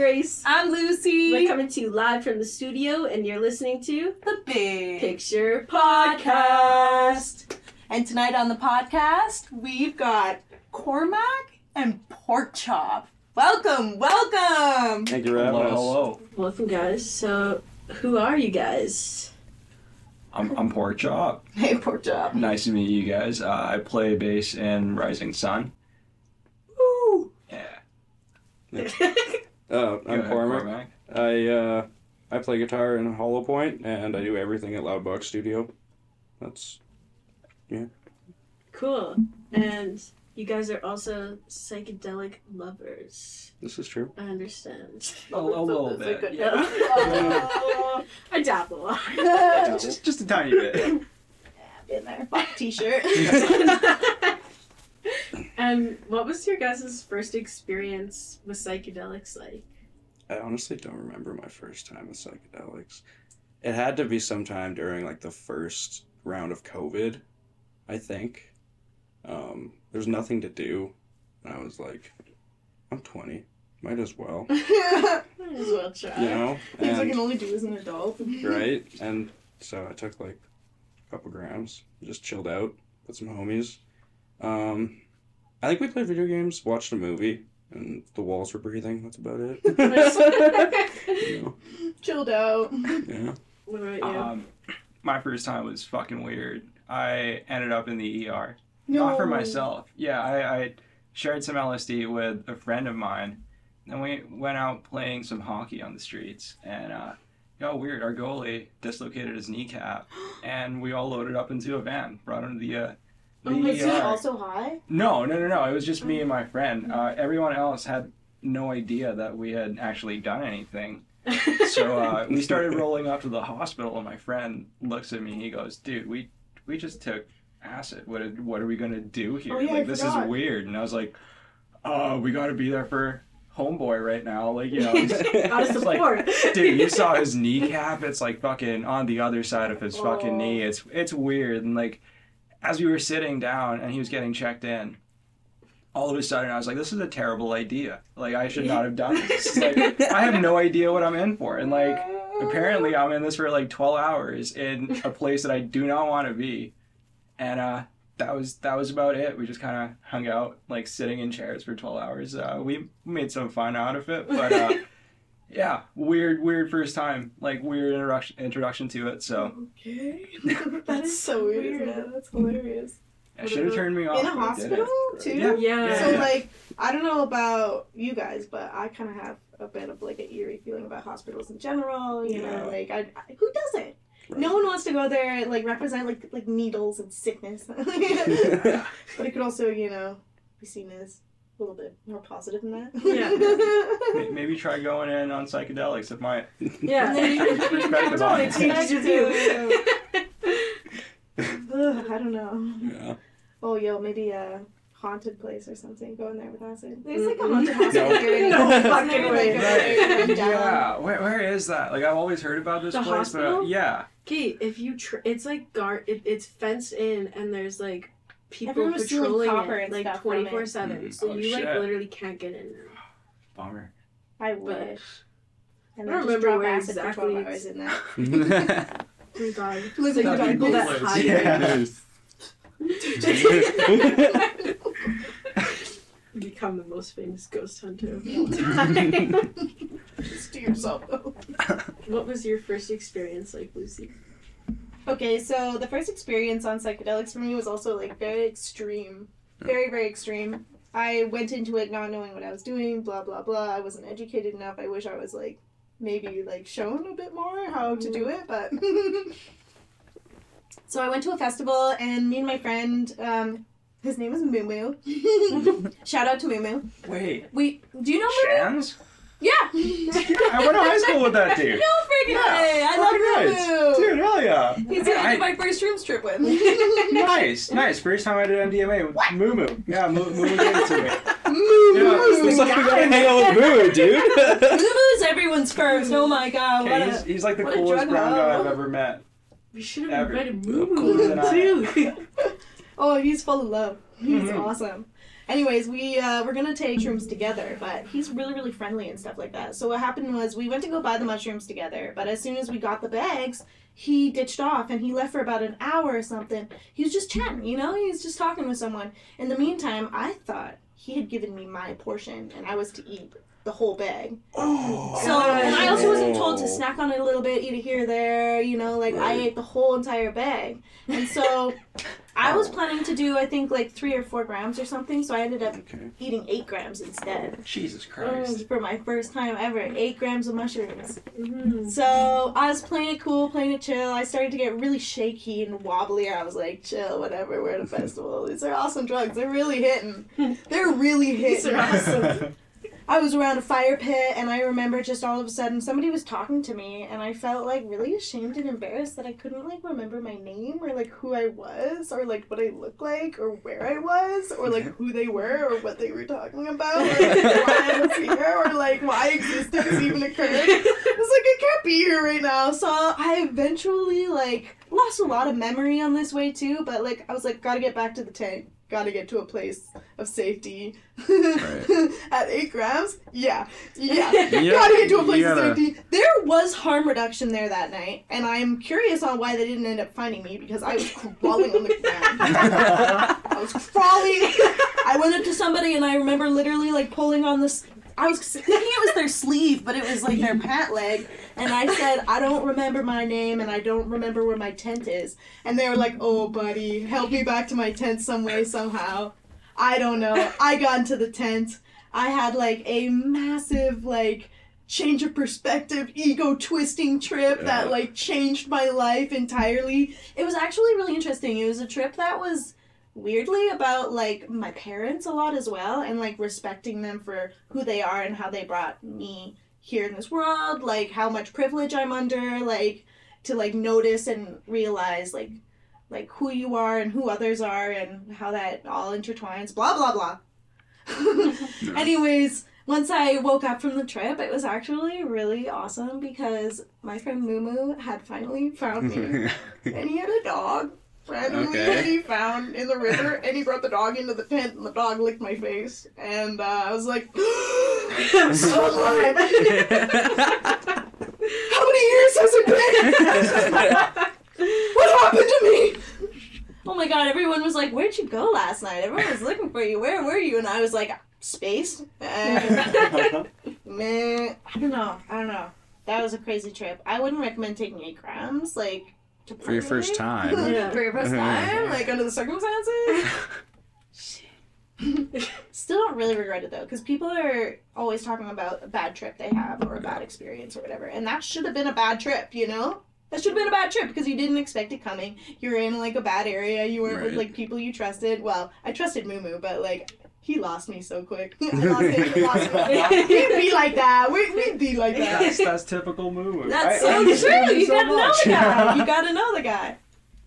Grace. I'm Lucy. We're coming to you live from the studio, and you're listening to the Big Picture Podcast. And tonight on the podcast, we've got Cormac and Pork Chop. Welcome, welcome. Thank you for having hello. Welcome, guys. So, who are you guys? I'm, I'm Pork Chop. Hey, Pork Chop. Nice to meet you guys. Uh, I play bass in Rising Sun. Woo. Yeah. Uh, I'm ahead, Cormac. I uh, I play guitar in Hollow Point, and I do everything at Loudbox Studio. That's yeah. Cool. And you guys are also psychedelic lovers. this is true. I understand. A, a little That's a bit. good- Yeah. Oh, I dabble. just, just a tiny bit. Yeah, in there. Fuck t-shirt. And what was your guys' first experience with psychedelics like? I honestly don't remember my first time with psychedelics. It had to be sometime during like the first round of COVID, I think. Um, there's nothing to do, and I was like, I'm 20, might as well, Might as well try. you know. Things I can only do as an adult. right? And so I took like a couple grams, just chilled out, with some homies. Um, I think we played video games, watched a movie, and the walls were breathing. That's about it. you know, Chilled out. yeah. What about you? Um, my first time was fucking weird. I ended up in the ER. No. Not for myself. Yeah, I, I shared some LSD with a friend of mine. And we went out playing some hockey on the streets. And, uh, yo, weird. Our goalie dislocated his kneecap. And we all loaded up into a van, brought him to the, uh, the Oh, was he also high? No, no, no, no. It was just me and my friend. Uh, everyone else had no idea that we had actually done anything. So uh, we started rolling up to the hospital, and my friend looks at me. He goes, "Dude, we we just took acid. What are- what are we gonna do here? Oh, yeah, I like this forgot. is weird." And I was like, "Oh, we got to be there for homeboy right now. Like you know." he's- Gotta like, support. Dude, you saw his kneecap. It's like fucking on the other side of his fucking Oh. knee. It's it's weird. And like, as we were sitting down and he was getting checked in, all of a sudden I was like, "This is a terrible idea. Like, I should not have done this. Like, I have no idea what I'm in for." And like, apparently, I'm in this for like 12 hours in a place that I do not want to be. And uh, that was that was about it. We just kind of hung out, like sitting in chairs for 12 hours. Uh, we made some fun out of it, but. Uh, yeah, weird, weird first time, like weird introduction introduction to it. So Okay. That's so weird. isn't? That's hilarious. it should have turned me off. In a but it didn't. hospital too. Yeah. Yeah. So like, I don't know about you guys, but I kind of have a bit of like an eerie feeling about hospitals in general. You Yeah. know, like I, I who doesn't? No one wants to go there and like represent like like needles and sickness. but it could also, you know, be seen as a little bit more positive than that. Yeah. Maybe try going in on psychedelics. if my yeah. Perspective on it. That's what you Ugh, I don't know. Yeah. Oh, yo, maybe a haunted place or something. Go in there with acid. There's like a haunted house. No. like, you're in- No fucking way. Right. Yeah. Where, where is that? Like I've always heard about this The place, hospital? but yeah. Okay, if you tr- it's like guard, it, it's fenced in, and there's like people Everyone was stealing patrolling copper it and like stuff from it. twenty four seven. Mhm. So Oh, you like shit. literally can't get in. Bummer. I wish. And I don't just remember drop where acid for 12 exactly hours it's- in there. Oh my god. Live It's in like the the people that darkness. hide Yeah. become the most famous ghost hunter of All all time. Just to yourself, though. what was your first experience like, Lucy? Okay, so the first experience on psychedelics for me was also like very extreme. Very, very extreme. I went into it not knowing what I was doing, blah blah blah. I wasn't educated enough. I wish I was like maybe like shown a bit more how to do it, but So I went to a festival and me and my friend, um, his name is Moo Moo. Shout out to Moo Moo. Wait. We do you know Moo Moo? Shans? Yeah. I went to high school with that dude. No freaking Yeah, way! I love Moo Moo. Dude, hell yeah. He's who I I- did my first rooms trip with. nice, nice. First time I did MDMA with Moo Moo. Yeah, Moo Moo gave it to me. Moo Yeah, Moo's it's like we gotta hang out with Moo, dude. Moo Moo's everyone's first. Oh my god! What Okay, he's, a he's like the what coolest brown guy. I've ever met. We should have Ever. invited Moo Moo too. oh, he's full of love. He's Mhm. awesome. Anyways, we uh, we're gonna take shrooms together, but he's really really friendly and stuff like that. So what happened was we went to go buy the mushrooms together, but as soon as we got the bags, he ditched off and he left for about an hour or something. He was just chatting, you know, he was just talking with someone. In the meantime, I thought he had given me my portion and I was to eat the whole bag. Oh. So, and I also wasn't told to snack on it a little bit, eat it here, there, you know, like I ate the whole entire bag. And so I was planning to do, I think, like three or four grams or something, so I ended up Okay. eating eight grams instead. Jesus Mm, Christ. For my first time ever, eight grams of mushrooms. Mhm. So I was playing it cool, playing it chill. I started to get really shaky and wobbly. I was like, chill, whatever, we're at a festival. These are awesome drugs. They're really hitting. They're really These hitting. are awesome. I was around a fire pit and I remember just all of a sudden somebody was talking to me and I felt like really ashamed and embarrassed that I couldn't like remember my name or like who I was or like what I looked like or where I was or like who they were or what they were talking about or like, why I was here or like why existence even occurred. I was like I can't be here right now. So I eventually like lost a lot of memory on this way too, but like I was like gotta get back to the tent. Gotta get to a place of safety. At eight grams? Yeah. Yeah. Yeah, Gotta get to a place gotta- of safety. There was harm reduction there that night, and I'm curious on why they didn't end up finding me because I was crawling on the ground. I was crawling. I went up to somebody and I remember literally like pulling on this. I was thinking it was their sleeve, but it was like their pant leg. And I said, I don't remember my name and I don't remember where my tent is. And they were like, oh, buddy, help me back to my tent some way, somehow. I don't know. I got into the tent. I had like a massive, like, change of perspective, ego twisting trip Yeah. that like changed my life entirely. It was actually really interesting. It was a trip that was weirdly about like my parents a lot as well and like respecting them for who they are and how they brought me here in this world, like how much privilege I'm under, like to like notice and realize like like who you are and who others are and how that all intertwines, blah blah blah. Anyways, once I woke up from the trip, it was actually really awesome because my friend Mumu had finally found me. and he had a dog randomly Okay. that he found in the river, and he brought the dog into the tent, and the dog licked my face, and uh, I was like, "I'm so alive! How many years has it been? what happened to me?" Oh my god! Everyone was like, "Where'd you go last night?" Everyone was looking for you. Where were you? And I was like, "Space." And man, I don't know. I don't know. That was a crazy trip. I wouldn't recommend taking eight grams, like to For your first time. Yeah. For your first mm-hmm. time, like under the circumstances. Still don't really regret it though, because people are always talking about a bad trip they have or a bad experience or whatever, and that should have been a bad trip, you know. That should have been a bad trip because you didn't expect it coming. You were in like a bad area. You weren't with like people you trusted. Well, I trusted Mumu, but like he lost me so quick. I lost him. he lost me. We'd be like that. We, we'd be like that. That's, that's typical Moo. That's I- I so understand true. You so gotta know the guy. You gotta know the guy.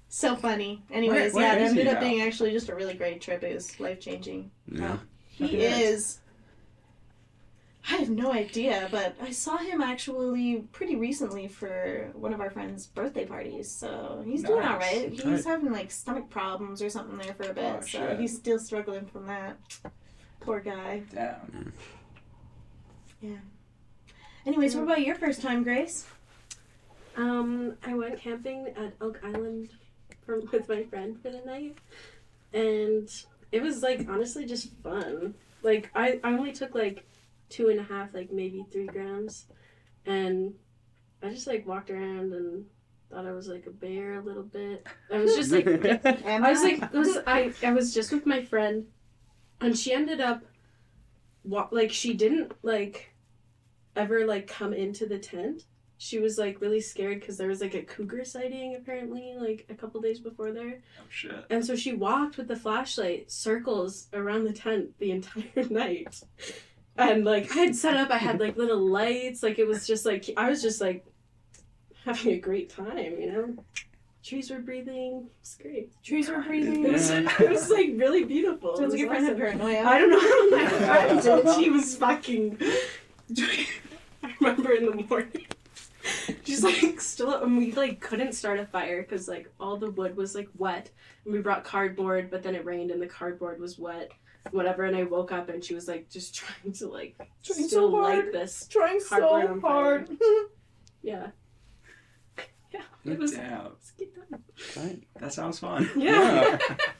So funny. Anyways, Where- yeah, where it is he ended up now? being actually just a really great trip. It was life changing. Yeah. He Happy is. I have no idea, but I saw him actually pretty recently for one of our friends' birthday parties. So he's doing all right. Nice. right. He was having like stomach problems or something there for a bit, Oh, so shit. he's still struggling from that. Poor guy. Damn. Yeah. Anyways, what about your first time, Grace? Um, I went camping at Elk Island from with my friend for the night, and it was like honestly just fun. Like I, I only took like two and a half, like maybe three grams, and I just like walked around and thought I was like a bear a little bit. I was just like I was like, it was, I, I was just with my friend, and she ended up, wa- like, she didn't like, ever like come into the tent. She was like really scared because there was like a cougar sighting apparently like a couple days before there, Oh shit. and so she walked with the flashlight circles around the tent the entire night, and like I had set up, I had like little lights, like it was just like I was just like having a great time, you know. Trees were breathing. It was great. trees were breathing. It was, it was like really beautiful. Sounds It like your was friend had awesome. paranoia. I don't know how my friend did. She was fucking. I remember in the morning. She's like still and we like couldn't start a fire because like all the wood was like wet, and we brought cardboard, but then it rained and the cardboard was wet, whatever. And I woke up and she was like just trying to like Trying still so light this. Trying so hard. Yeah. Yeah. Good It was. damn. let's get done. Right. That sounds fun. Yeah.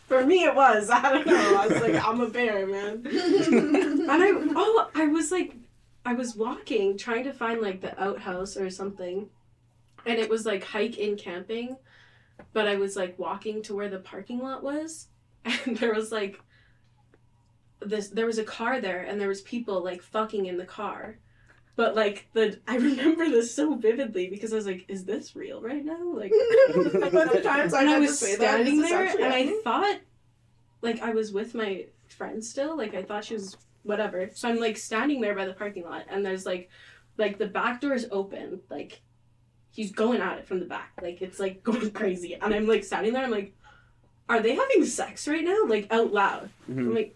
For me, it was. I don't know. I was like, I'm a bear, man. And I oh I was like I was walking trying to find like the outhouse or something. And it was like hike in camping, but I was like walking to where the parking lot was and there was like this there was a car there and there was people like fucking in the car. But like the I remember this so vividly because I was like, is this real right now? Like Sometimes I and I was to that. standing there actually and I thought like I was with my friend still like I thought she was whatever so I'm like standing there by the parking lot and there's like like the back door is open like he's going at it from the back like it's like going crazy and I'm like standing there I'm like are they having sex right now like out loud I'm Mhm. like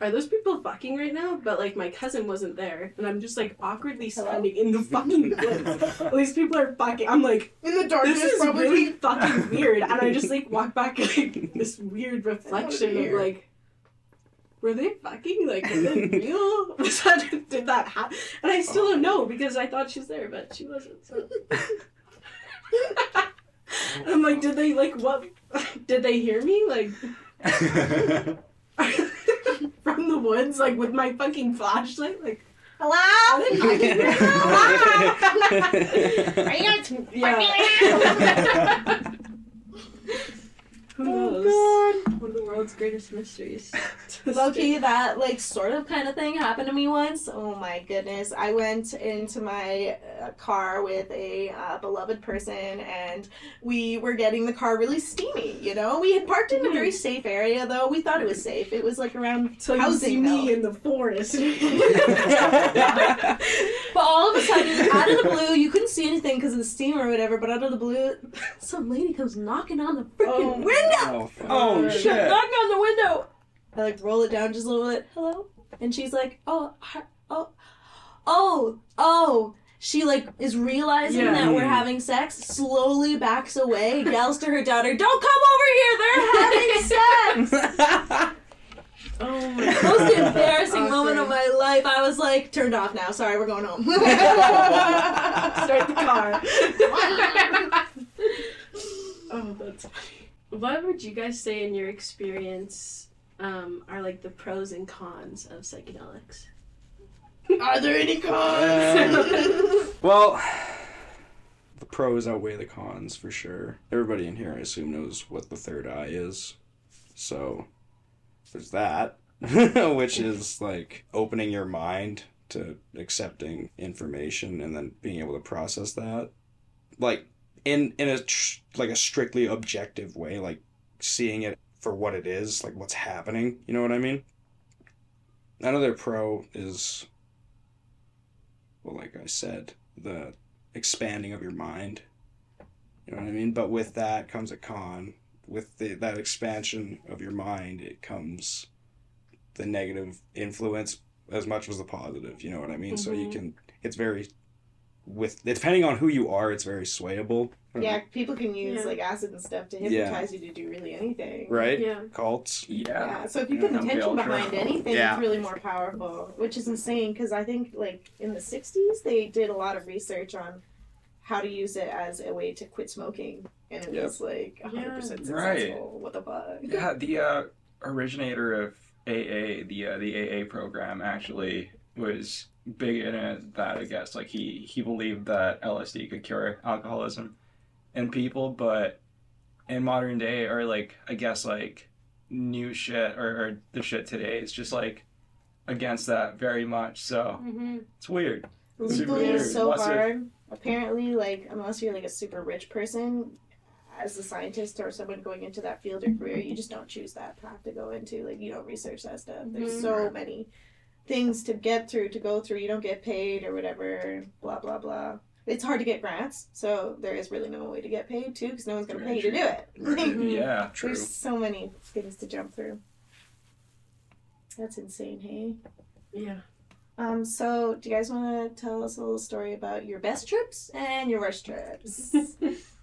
are those people fucking right now but like my cousin wasn't there and I'm just like awkwardly Hello? standing in the fucking woods these people are fucking I'm like In the darkness, this is probably. really fucking weird. And I just like walk back like this weird reflection of like, were they fucking? Like, is it real? Was that, did that happen? And I still don't know because I thought she was there, but she wasn't. So. I'm like, did they like what? Did they hear me like from the woods, like with my fucking flashlight? Like, Hello? Are you yeah. Who Oh knows? god. One of the world's greatest mysteries. Loki, that like sort of kind of thing happened to me once. Oh my goodness! I went into my uh, car with a uh, beloved person, and we were getting the car really steamy. You know, we had parked in a very safe area, though. We thought it was safe. It was like around So you housing. see me though. in the forest. But all of a sudden, out of the blue, you couldn't see anything because of the steam or whatever. But out of the blue, some lady comes knocking on the freaking Oh, window. Oh, fuck. oh shit. knocking on the window. I like roll it down just a little bit. Hello, and she's like, oh, oh, oh, oh. She like is realizing Yeah. that we're having sex. Slowly backs away, yells to her daughter, "Don't come over here! They're having sex." oh my Most embarrassing moment of my life. I was like, turned off now. Sorry, we're going home. Start the car. oh, that's funny. What would you guys say in your experience um, are like the pros and cons of psychedelics? Are there any Um, well, the pros outweigh the cons for sure. Everybody in here, I assume, knows what the third eye is. So, there's that, which is like opening your mind to accepting information and then being able to process that. Like, in, in a tr- like a strictly objective way, like seeing it for what it is, like what's happening. You know what I mean? Another pro is well, like I said, the expanding of your mind. You know what I mean? But with that comes a con. With the, that expansion of your mind, it comes the negative influence as much as the positive. You know what I mean? So you Mhm. can. It's very with depending on who you are, it's very swayable. Yeah, people can use Yeah. like acid and stuff to Yeah. hypnotize you to do really anything. Right? Yeah. Cults. Yeah. Yeah, so if you Yeah, put don't be intention ultra. behind anything, Yeah. it's really more powerful, which is insane because I think like in the 60s they did a lot of research on how to use it as a way to quit smoking and it Yep. was like 100% successful. Right. What the fuck? Yeah, the uh, originator of AA, the uh, the AA program, actually was big in it. That I guess like he he believed that LSD could cure alcoholism in people, but in modern day, or like I guess like new shit or, or the shit today is just like against that very much. So Mm-hmm. it's weird. Super Legally weird. is so What's it- hard. Apparently, like unless you're like a super rich person, as a scientist or someone going into that field or career, you just don't choose that path to go into. Like you don't research that stuff. There's Mhm. so many things to get through, to go through. You don't get paid or whatever. Blah blah blah. It's hard to get grants, so there is really no way to get paid too, because no one's gonna Very pay you to do it. Mhm. Yeah, true. There's so many things to jump through. That's insane, hey. Yeah. Um, so do you guys want to tell us a little story about your best trips and your worst trips?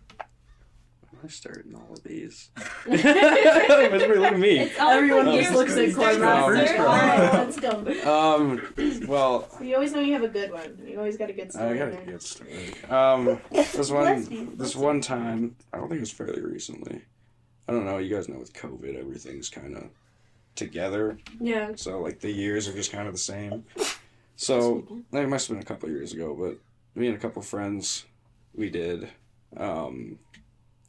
I starting all of these? Everybody look at me. It's Everyone for just you. looks at Mr. Cormac. Oh, Alright, let's go. Um, well, You always know you have a good one. You always got a good story. I story. got a there. good story. Um, this Bless one, this one time, I don't think it was fairly recently. I don't know. You guys know with COVID, everything's kind of together. Yeah. So like the years are just kind of the same. So it must have been a couple years ago, but me and a couple friends, we did. Um,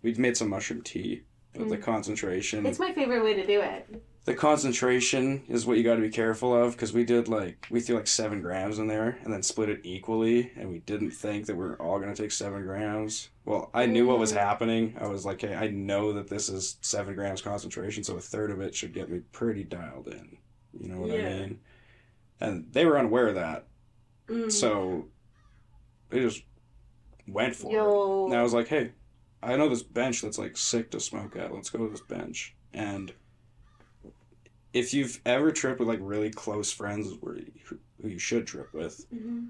we made some mushroom tea, but the concentration. It's my favorite way to do it. the concentration is what you got to be careful of because we did like we threw like seven grams in there and then split it equally and we didn't think that we are all gonna take seven grams well i knew what was happening i was like hey i know that this is seven grams concentration so a third of it should get me pretty dialed in you know what i Yeah. mean and they were unaware of that Mm. so they just went for it Yo. and I was like, hey, I know this bench that's like sick to smoke at. Let's go to this bench. And if you've ever tripped with like really close friends where you, who you should trip with, Mhm.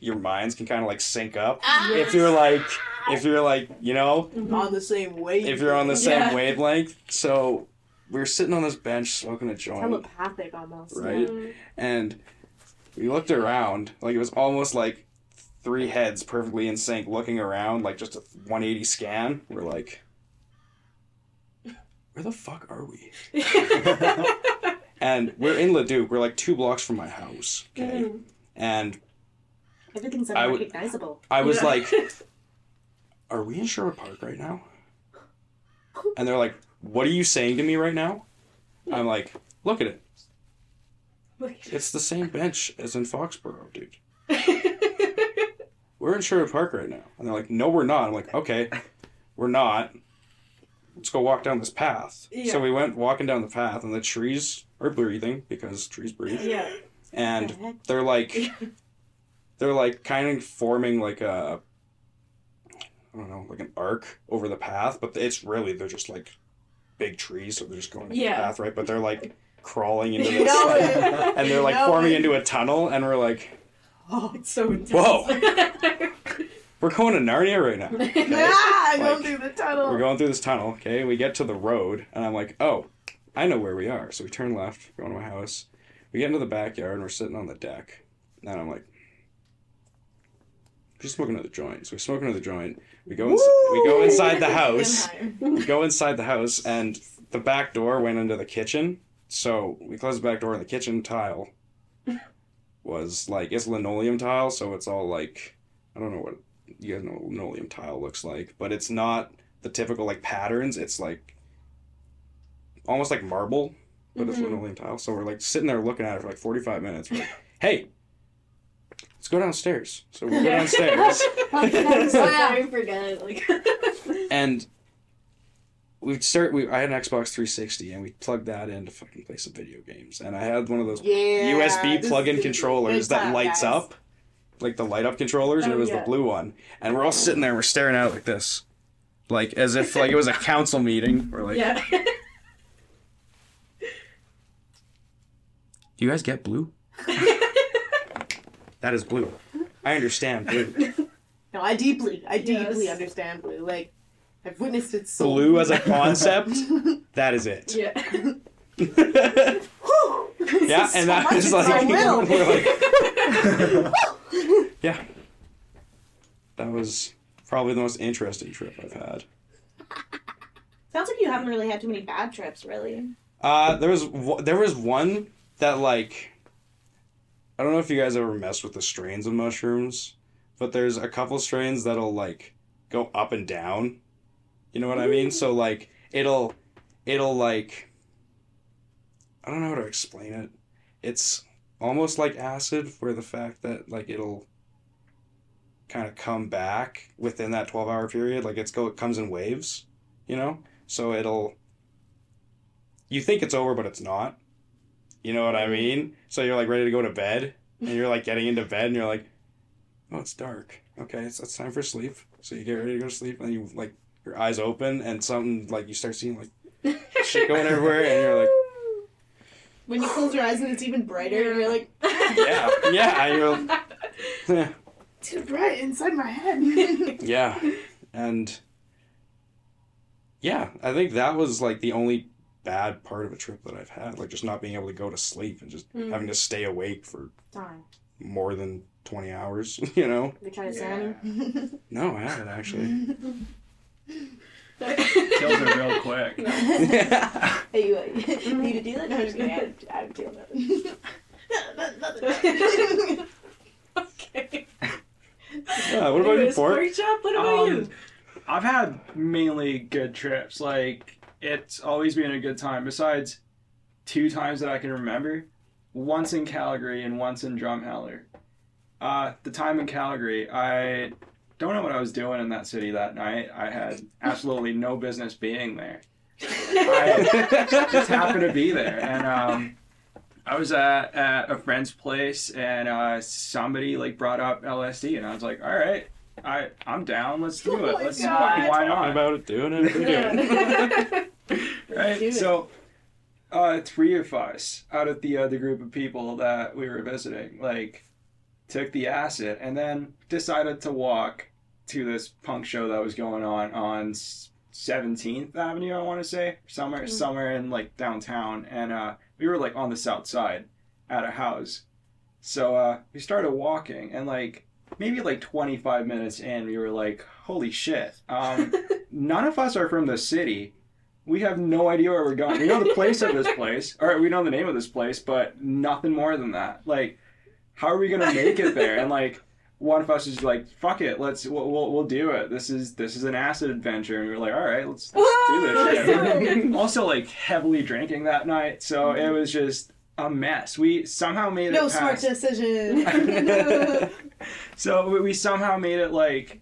your minds can kind of like sync up. Ah! If you're like, if you're like, you know, Mhm. on the same wave. if you're on the same Yeah. wavelength. So we were sitting on this bench smoking a joint, telepathic almost. right? Mm. And we looked around, like it was almost like three heads perfectly in sync looking around, like just a 180 scan. We're like, where the fuck are we? And we're in Leduc. We're like two blocks from my house. Okay. Mm. And Everything's I unrecognizable. I was Yeah. like, are we in Sherwood Park right now? And they're like, what are you saying to me right now? I'm like, look at it. It's the same bench as in Foxborough, dude. we're in Sherwood Park right now. And they're like, no, we're not. I'm like, okay, we're not. Let's go walk down this path. Yeah. So we went walking down the path, and the trees are breathing because trees breathe. yeah. And they're like, they're like kind of forming like a, I don't know, like an arc over the path, but it's really, they're just like big trees, so they're just going Yeah. the path, right? But they're like crawling into this. and they're like know forming into a tunnel, and we're like, Oh. It's so intense. Whoa. we're going to Narnia right now. Ah, I'm going Like, through the tunnel. We're going through this tunnel, okay? We get to the road, and I'm like, oh, I know where we are. So we turn left, go into my house. We get into the backyard, and we're sitting on the deck. And I'm like, just smoking another joint. So we smoke another joint. We go, ins- we go inside the house. we go inside the house, and the back door went into the kitchen. So we closed the back door, and the kitchen tile was like it's linoleum tile, so it's all like I don't know what you guys know what linoleum tile looks like, but it's not the typical like patterns. It's like almost like marble, but it's Mhm. linoleum tile. So we're like sitting there looking at it for like forty five minutes. We're like, hey, let's go downstairs. So we go downstairs. oh yeah. I forget. Like. and we start. We I had an Xbox 360, and we plugged that in to fucking play some video games. And I had one of those Yeah. USB plug-in controllers that time, lights guys. up, like the light up controllers, and Oh, it was yeah. the blue one. And we're all sitting there, and we're staring at it like this, like as if like it was a council meeting. We're like, yeah. "Do you guys get blue? That is blue. I understand blue. No, I deeply, I deeply Yes. understand blue. Like, I've witnessed it so Blue as a concept, that is it. yeah. yeah, and that much so like, like, yeah. That was probably the most interesting trip I've had. Sounds like you haven't really had too many bad trips, really. Uh, there was there was one that like, I don't know if you guys ever messed with the strains of mushrooms, but there's a couple strains that'll like go up and down. You know what I mean? So like it'll it'll like I don't know how to explain it. It's almost like acid where the fact that like it'll kind of come back within that 12 hour period like it's go it comes in waves, you know? So it'll you think it's over but it's not. You know what I mean? So you're like ready to go to bed and you're like getting into bed and you're like oh it's dark. Okay, it's, it's time for sleep. So you get ready to go to sleep and you like your eyes open and something like you start seeing like shit going everywhere and you're like When you close your eyes and it's even brighter, and you're like, yeah yeah and you're yeah, too bright inside my head. yeah and yeah, I think that was like the only bad part of a trip that I've had. Like just not being able to go to sleep and just Mm. having to stay awake for Darn. more than 20 hours, you know? They try to Yeah. No, I haven't actually. Kills it real quick. Hey, you, uh, you need to do that? No, I'm just kidding. I, I don't feel nothing. Nothing. okay. yeah, what about you, Anyways, Port? pork chop. What about you? Um, I've had mainly good trips. Like it's always been a good time. Besides two times that I can remember, once in Calgary and once in Drumheller. Uh, the time in Calgary, I don't know what I was doing in that city that night. I had absolutely no business being there. I just happened to be there, and um, I was at, at a friend's place, and uh, somebody like brought up LSD, and I was like, "All right, I I'm down. Let's do Oh it. my Let's God. fucking why Talking not?" about it, doing it, we're doing it. Do right? it. So, uh, three of us out of the uh, the group of people that we were visiting, like, took the acid and then decided to walk to this punk show that was going on on Seventeenth Avenue, I want to say, somewhere Mm. somewhere in like downtown, and uh, we were like on the south side at a house. So uh, we started walking, and like maybe like 25 minutes in, we were like, "Holy shit!" Um, none of us are from the city. We have no idea where we're going. We know the place of this place, or we know the name of this place, but nothing more than that. Like, how are we gonna make it there? And like, one of us is like, "Fuck it, let's we'll, we'll, we'll do it. This is this is an acid adventure." And we were like, "All right, let's, let's do this." Shit. also, like heavily drinking that night, so it was just a mess. We somehow made it no smart decision. So we, we somehow made it like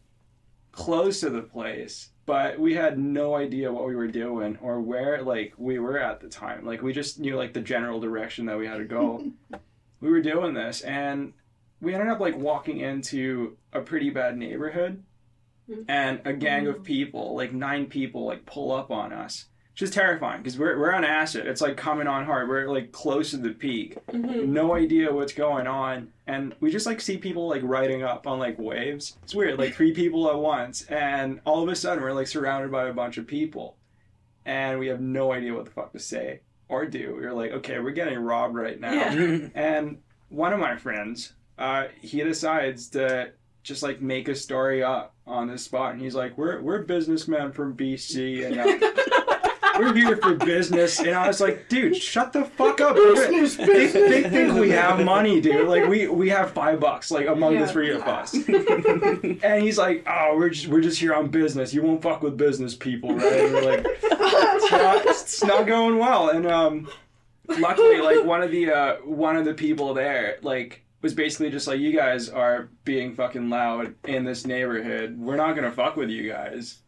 close to the place, but we had no idea what we were doing or where like we were at the time. Like we just knew like the general direction that we had to go. we were doing this and we ended up like walking into a pretty bad neighborhood Mhm. and a gang of people, like nine people, like pull up on us. Which is terrifying because we're, we're on acid. It's like coming on hard. We're like close to the peak Mhm. no idea what's going on and we just like see people like riding up on like waves it's weird like three people at once and all of a sudden we're like surrounded by a bunch of people and we have no idea what the fuck to say or do we're like okay we're getting robbed right now Yeah. and one of my friends uh, he decides to just like make a story up on the spot and he's like we're, we're businessmen from bc and uh, we're here for business. And I was like, dude, shut the fuck up. Business, they, they think we have money, dude. Like we we have five bucks, like among the Yeah. three of us. And he's like, oh, we're just we're just here on business. You won't fuck with business people, right? And we're like, it's not, it's not going well. And um, luckily, like one of the uh, one of the people there, like was basically just like, you guys are being fucking loud in this neighborhood. We're not gonna fuck with you guys.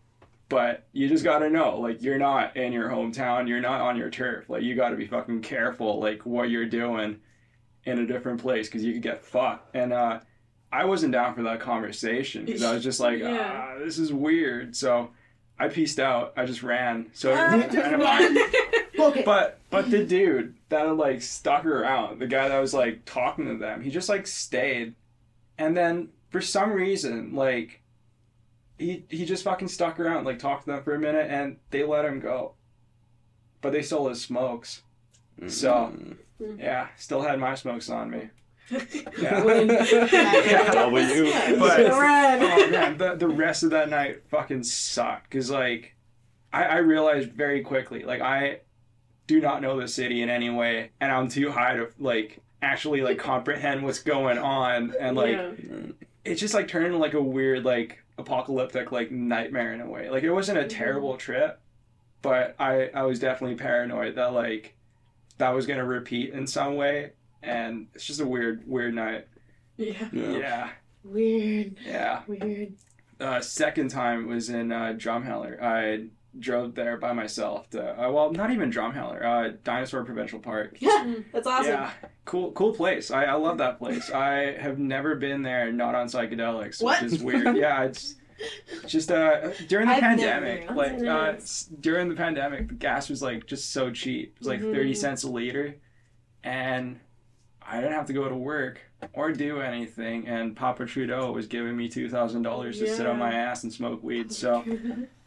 But you just gotta know, like, you're not in your hometown, you're not on your turf. Like, you gotta be fucking careful, like, what you're doing in a different place, because you could get fucked. And, uh, I wasn't down for that conversation, because I was just like, Yeah. ah, this is weird. So, I pieced out, I just ran. So, Ah, just kind of ran. okay. but but the dude that like stuck around, the guy that was like talking to them, he just like stayed, and then for some reason like he he just fucking stuck around, like talked to them for a minute, and they let him go. But they stole his smokes. So yeah, still had my smokes on me. Yeah. How about you? But Red. oh man, the the rest of that night fucking sucked because like I, I realized very quickly like I do not know the city in any way, and I'm too high to like actually like comprehend what's going on, and like Yeah. it's just like turned into like a weird like apocalyptic like nightmare in a way. Like it wasn't a mm-hmm. terrible trip, but I I was definitely paranoid that like that was gonna repeat in some way, and it's just a weird weird night. Yeah. Yeah. Yeah, Weird. yeah. Weird. uh, second time was in uh, Drumheller. I drove there by myself to, uh, well, not even Drumheller, uh, Dinosaur Provincial Park. Yeah, that's awesome. Yeah, cool, cool place. I, I love that place. I have never been there not on psychedelics, What? which is weird. yeah, it's just uh during the I've never pandemic, been. like uh, during the pandemic, the gas was like just so cheap. It was like Mhm. thirty cents a liter, and I didn't have to go to work or do anything, and Papa Trudeau was giving me two thousand dollars to sit on my ass and smoke weed. So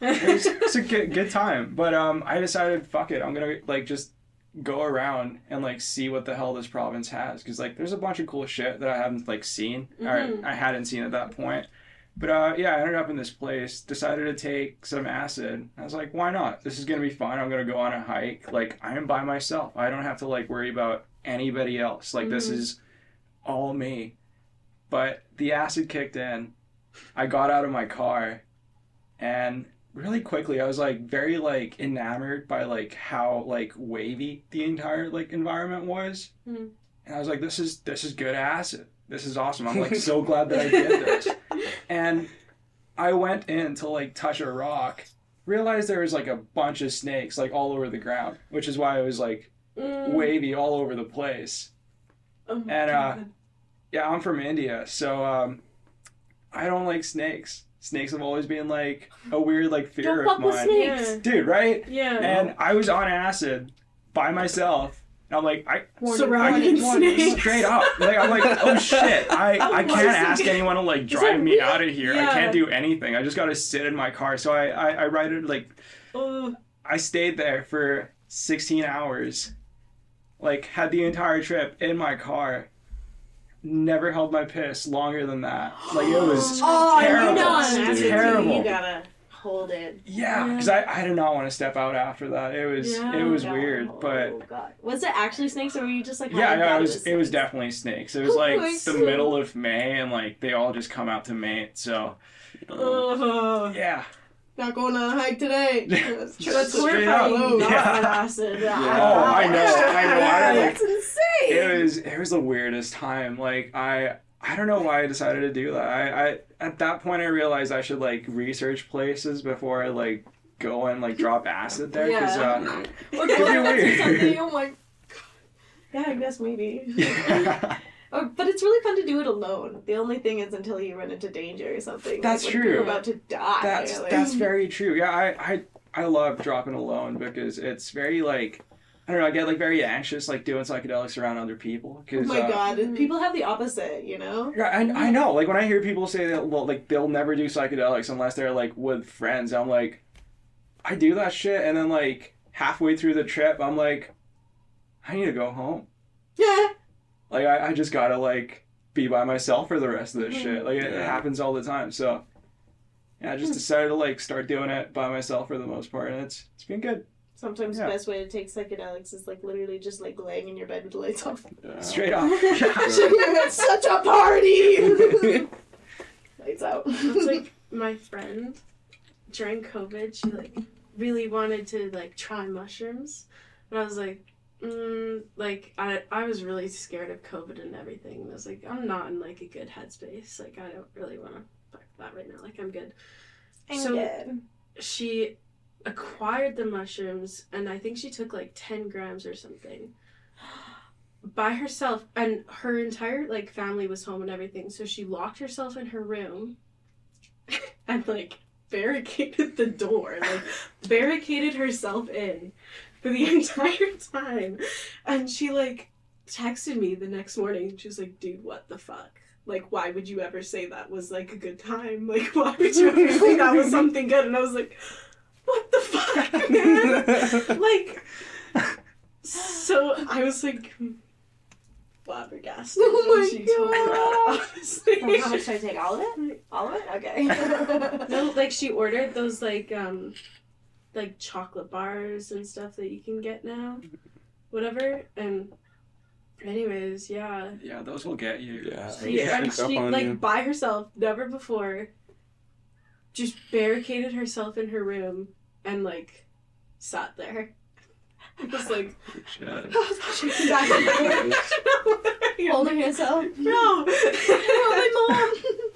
it was it's a good, good time. But um, I decided, fuck it, I'm gonna like just go around and like see what the hell this province has, because like there's a bunch of cool shit that I haven't like seen Mhm. or I hadn't seen at that point. But uh, yeah, I ended up in this place. Decided to take some acid. I was like, why not? This is gonna be fun. I'm gonna go on a hike. Like I am by myself. I don't have to like worry about anybody else. Like this Mhm. is all me. But the acid kicked in. I got out of my car, and really quickly I was like very like enamored by like how like wavy the entire like environment was. Mhm. And I was like, this is this is good acid. This is awesome. I'm like so glad that I did this. And I went in to like touch a rock, realized there was like a bunch of snakes like all over the ground, which is why I was like Mm. wavy all over the place. Oh and, uh, Yeah, I'm from India, so um, I don't like snakes. Snakes have always been like a weird like fear Don't of fuck with mine. snakes. Yeah. Dude, right? Yeah. And I was on acid by myself. And I'm like, I Surrounded I- snakes. straight up. Like I'm like, oh shit. I, I Oh, can't ask God. anyone to like drive me real? out of here. I can't do anything. I just gotta sit in my car. So I I, I ride it like Oh, I stayed there for 16 hours. Like, had the entire trip in my car. Never held my piss longer than that. Like, it was. Oh, Terrible. you know, on Dude. acid too, Terrible. You gotta hold it. Yeah, because I, I did not want to step out after that. It was it was No. weird, oh, but Oh, God. was it actually snakes, or were you just like? yeah, no, it was it was snakes? definitely snakes. It was Oh like the God. middle of May, and like they all just come out to mate. So oh. yeah, Not going on a hike today. That's, Straight that's up. horrifying. Yeah. Not on acid. Yeah. Oh, I know, I know. I like- That's insane. it was it was the weirdest time. Like I I don't know why I decided to do that. I, I at that point I realized I should like research places before I like go and like drop acid there because Yeah. uh, Or It'd be out and do weird. something. Oh my. God. Yeah, I guess maybe. yeah. Oh, but it's really fun to do it alone. The only thing is until you run into danger or something. That's like true. You're about to die. That's like- that's very true. Yeah, I, I I love dropping alone because it's very like I don't know. I get like very anxious like doing psychedelics around other people Oh because my uh, god, Mhm. people have the opposite, you know? Yeah, I, I know. Like when I hear people say that, well, like they'll never do psychedelics unless they're like with friends. I'm like, I do that shit, and then like halfway through the trip, I'm like, I need to go home. Yeah. Like I, I just gotta like be by myself for the rest of this mm-hmm. shit. Like it, it happens all the time. So yeah, I just hmm. decided to like start doing it by myself for the most part, and it's it's been good. Sometimes Yeah. the best way to take psychedelics is like literally just like laying in your bed with the lights off. Yeah. Straight up. it's such a party! lights out. It's like my friend during COVID, she like really wanted to like try mushrooms, but I was like, mm, like I I was really scared of COVID and everything. And I was like, I'm not in like a good headspace. Like I don't really want to fuck that right now. Like I'm good. I'm So- good. She acquired the mushrooms, and I think she took like ten grams or something by herself and her entire like family was home and everything so she locked herself in her room and like barricaded the door like barricaded herself in for the entire time and she like texted me the next morning she was like dude what the fuck like why would you ever say that was like a good time like why would you ever say that was something good and i was like what the fuck man like so I was like flabbergasted. Oh when my she told that, honestly. So how much should I take? All of it? All of it? Okay. No, like she ordered those like um like chocolate bars and stuff that you can get now. Mm-hmm. Whatever. And anyways, yeah. yeah, those will get you. Yeah. She, Yeah. and she like you. by herself, never before, just barricaded herself in her room and like sat there. Just like Shit. Shaking back and forth. Holding herself. No. My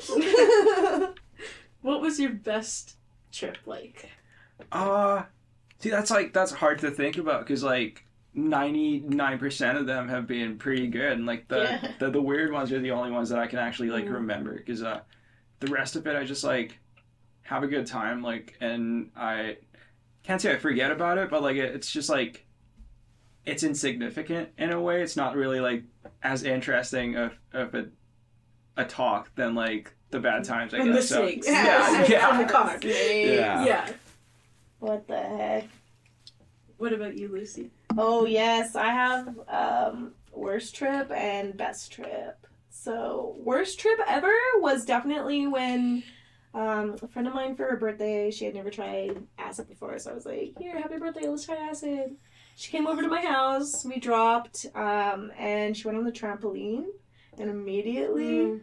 mom. what was your best trip like? Uh, see, that's like that's hard to think about because like ninety nine percent of them have been pretty good, and like the, Yeah. the the weird ones are the only ones that I can actually like Mm. remember because uh, the rest of it I just like have a good time like, and I can't say I forget about it, but like it, it's just like it's insignificant in a way. It's not really like as interesting of, of a a talk than like the bad times. I And the guess. So- yeah, Yeah. yeah. On the car. Yeah. What the heck? What about you, Lucy? Oh yes, I have um worst trip and best trip. So worst trip ever was definitely when um a friend of mine for her birthday, she had never tried acid before, so I was like, Here, happy birthday, let's try acid. She came over to my house, we dropped, um, and she went on the trampoline and immediately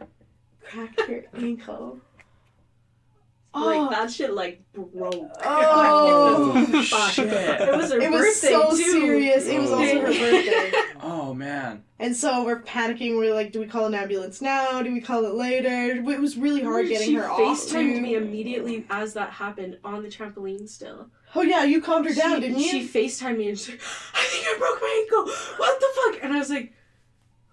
cracked her ankle. Like oh. that shit like broke. Oh, Fuck. shit. It was her It was so too. serious. It was also her birthday. Oh man. And so we're panicking. We're like, do we call an ambulance now? Do we call it later? It was really hard getting she her off. She FaceTimed too. me immediately as that happened on the trampoline still. Oh yeah, you calmed her down, she, didn't you? She FaceTimed me and she's like, I think I broke my ankle. What the fuck? And I was like,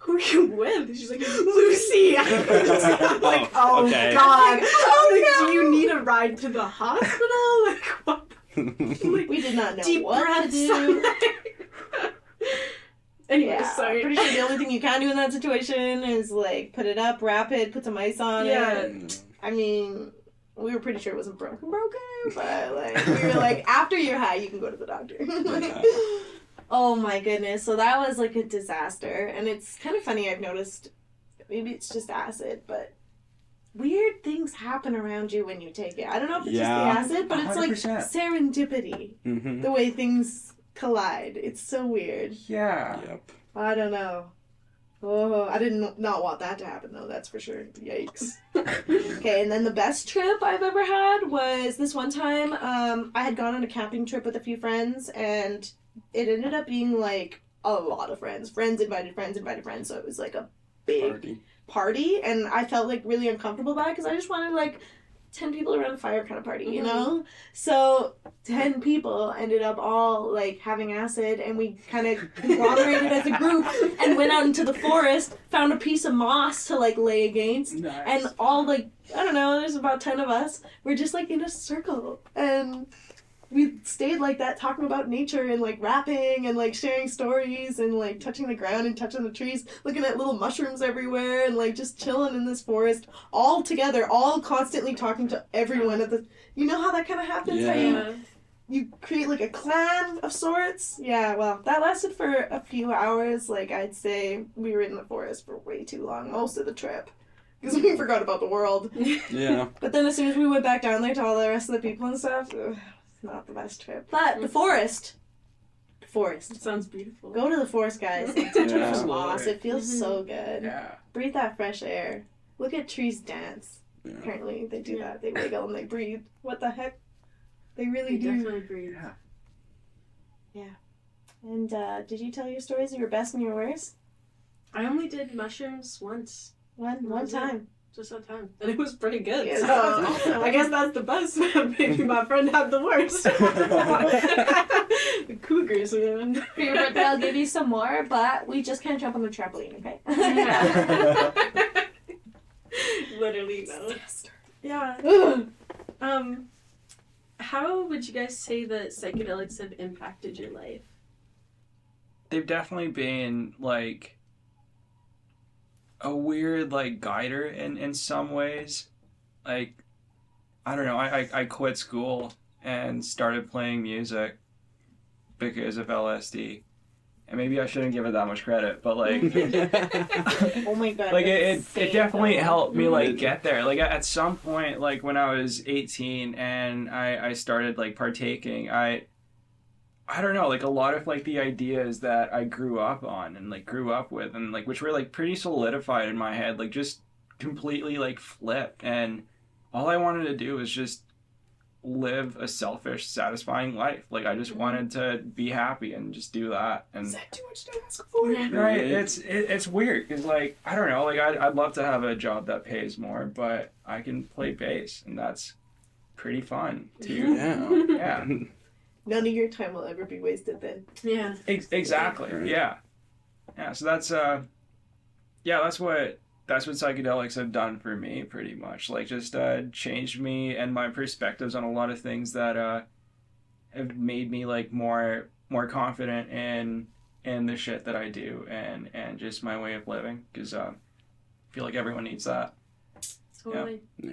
who are you with? She's like, Lucy. Oh, oh, oh, I was like, oh okay. god. Oh, I'm like, no. do you need a ride to the hospital? Like, what? Like, we did not know deep what to breaths. do. anyway, Yeah, sorry. pretty sure the only thing you can do in that situation is like put it up, wrap it, put some ice on Yeah. it. I mean, we were pretty sure it wasn't broken, broken, but like we were like, after you're high, you can go to the doctor. Yeah. Oh my goodness! So that was like a disaster, and it's kind of funny. I've noticed, maybe it's just acid, but weird things happen around you when you take it. I don't know if it's Yeah. just the acid, but it's like 100%. serendipity. hmm The way things collide, it's so weird. Yeah. Yep. I don't know. Oh, I didn't not want that to happen though. That's for sure. Yikes. Okay, and then the best trip I've ever had was this one time. Um, I had gone on a camping trip with a few friends, and it ended up being like a lot of friends. Friends invited friends, invited friends. So it was like a big Party. party, and I felt like really uncomfortable by it because I just wanted like ten people around a fire kind of party, you Mhm. know. So ten people ended up all like having acid, and we kind of conglomerated as a group and went out into the forest, found a piece of moss to like lay against, Nice. and all like I don't know, there's about ten of us. We're just like in a circle, and we stayed like that, talking about nature and like rapping and like sharing stories and like touching the ground and touching the trees, looking at little mushrooms everywhere, and like just chilling in this forest, all together, all constantly talking to everyone at the. You know how that kind of happens? How you Yeah. you create like a clan of sorts. Yeah, well, that lasted for a few hours. Like I'd say we were in the forest for way too long most of the trip because we forgot about the world. Yeah. But then as soon as we went back down there to all the rest of the people and stuff, ugh, it's not the best trip. But the forest, the forest. It sounds beautiful. Go to the forest, guys. Yeah. Touch Yeah. some moss. It feels Mhm. so good. Yeah. Breathe that fresh air. Look at trees dance. Yeah. Apparently they do Yeah. that. They wiggle and they breathe. What the heck? They really They do. definitely breathe. And uh, did you tell your stories of your best and your worst? I only did mushrooms once, One one Was it? time. Just one time, and it was pretty good. Yeah, so awesome. I guess that's the best. Maybe my friend had the worst. the cougars, man. For your birthday, I'll give you some more, but we just can't jump on the trampoline, okay? Yeah. Literally no. Yeah. Um, how would you guys say that psychedelics have impacted your life? They've definitely been like a weird like guider in in some ways. Like I don't know. I I, I quit school and started playing music because of LSD. And maybe I shouldn't give it that much credit, but like oh my god. like it, it, it definitely though. helped me like get there like at- at some point like when i was 18 and i i started like partaking i i don't know like a lot of like the ideas that i grew up on and like grew up with and like which were like pretty solidified in my head like just completely like flipped and all i wanted to do was just live a selfish satisfying life like i just Mhm. wanted to be happy and just do that and Is that too much to ask for? Yeah. Right, it's it, it's weird because like I don't know, like I'd, I'd love to have a job that pays more, but I can play bass and that's pretty fun too. Yeah. Yeah, None of your time will ever be wasted then. Yeah. Ex- exactly. Right. Yeah, yeah. So that's uh, yeah, that's what that's what psychedelics have done for me, pretty much. Like just uh, changed me and my perspectives on a lot of things that uh, have made me like more more confident in in the shit that I do and and just my way of living because um, I feel like everyone needs that. Totally. Yeah.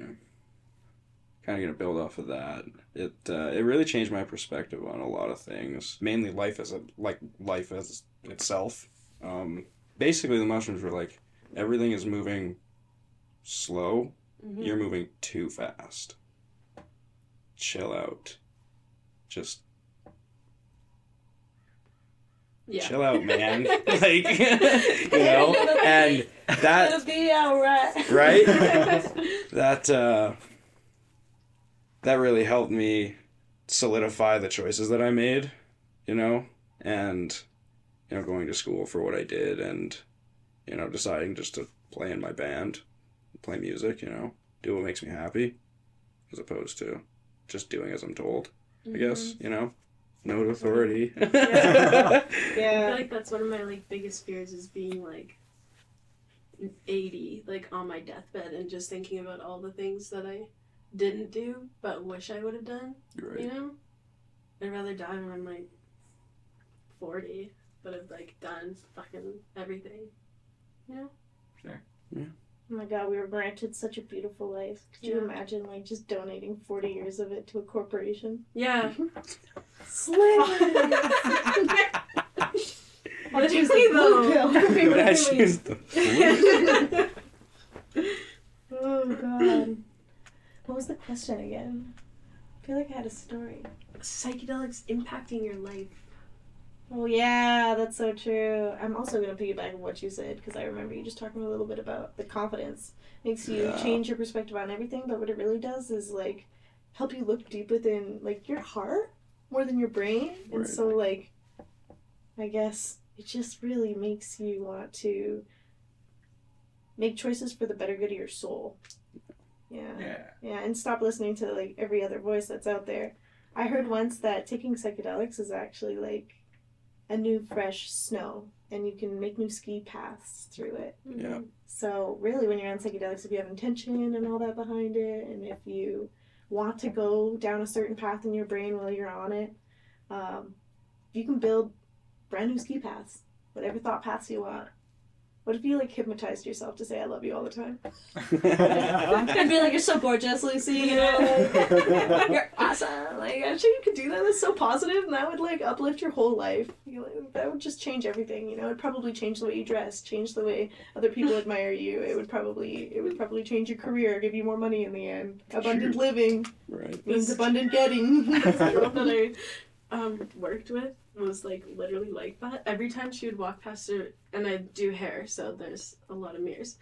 Kind of gonna build off of that. It uh, it really changed my perspective on a lot of things. Mainly life as a like life as itself. Um, basically, the mushrooms were like everything is moving slow. Mhm. You're moving too fast. Chill out. Just Yeah. chill out, man. like you know, and that It'll be alright. right that uh that really helped me solidify the choices that I made, you know, and you know going to school for what I did and you know deciding just to play in my band, play music, you know, do what makes me happy as opposed to just doing as I'm told, I mm-hmm. guess, you know. No authority. I Yeah. I feel like that's one of my like biggest fears is being like 80 like on my deathbed and just thinking about all the things that I didn't do but wish I would have done, you right. know? I'd rather die when I'm like 40 but I've like done fucking everything. You know? Sure. Yeah. Oh my god, we were granted such a beautiful life. Could you imagine like just donating forty years of it to a corporation? Yeah. I'll choose the blue pill. But I choose the oh god. What was the question again? I feel like I had a story. Psychedelics impacting your life. Oh yeah, that's so true. I'm also gonna piggyback on what you said because I remember you just talking a little bit about the confidence makes you Yeah. change your perspective on everything. But what it really does is like help you look deep within like your heart more than your brain, and so like I guess it just really makes you want to make choices for the better good of your soul. Yeah. Yeah. Yeah, and stop listening to like every other voice that's out there. I heard once that taking psychedelics is actually like a new fresh snow and you can make new ski paths through it. Yeah. So really when you're on psychedelics if you have intention and all that behind it and if you want to go down a certain path in your brain while you're on it, um, you can build brand new ski paths, whatever thought paths you want. What if you like hypnotized yourself to say I love you all the time? I'd be like, you're so gorgeous, Lucy. You know, like, you're awesome. Like, I'm sure you could do that. That's so positive, and that would like uplift your whole life. You know, that would just change everything. You know, it'd probably change the way you dress, change the way other people admire you. It would probably, it would probably change your career, give you more money in the end. Abundant living right. means abundant getting. This girl that I um, worked with was like literally like that. Every time she would walk past her, and I do hair, so there's a lot of mirrors.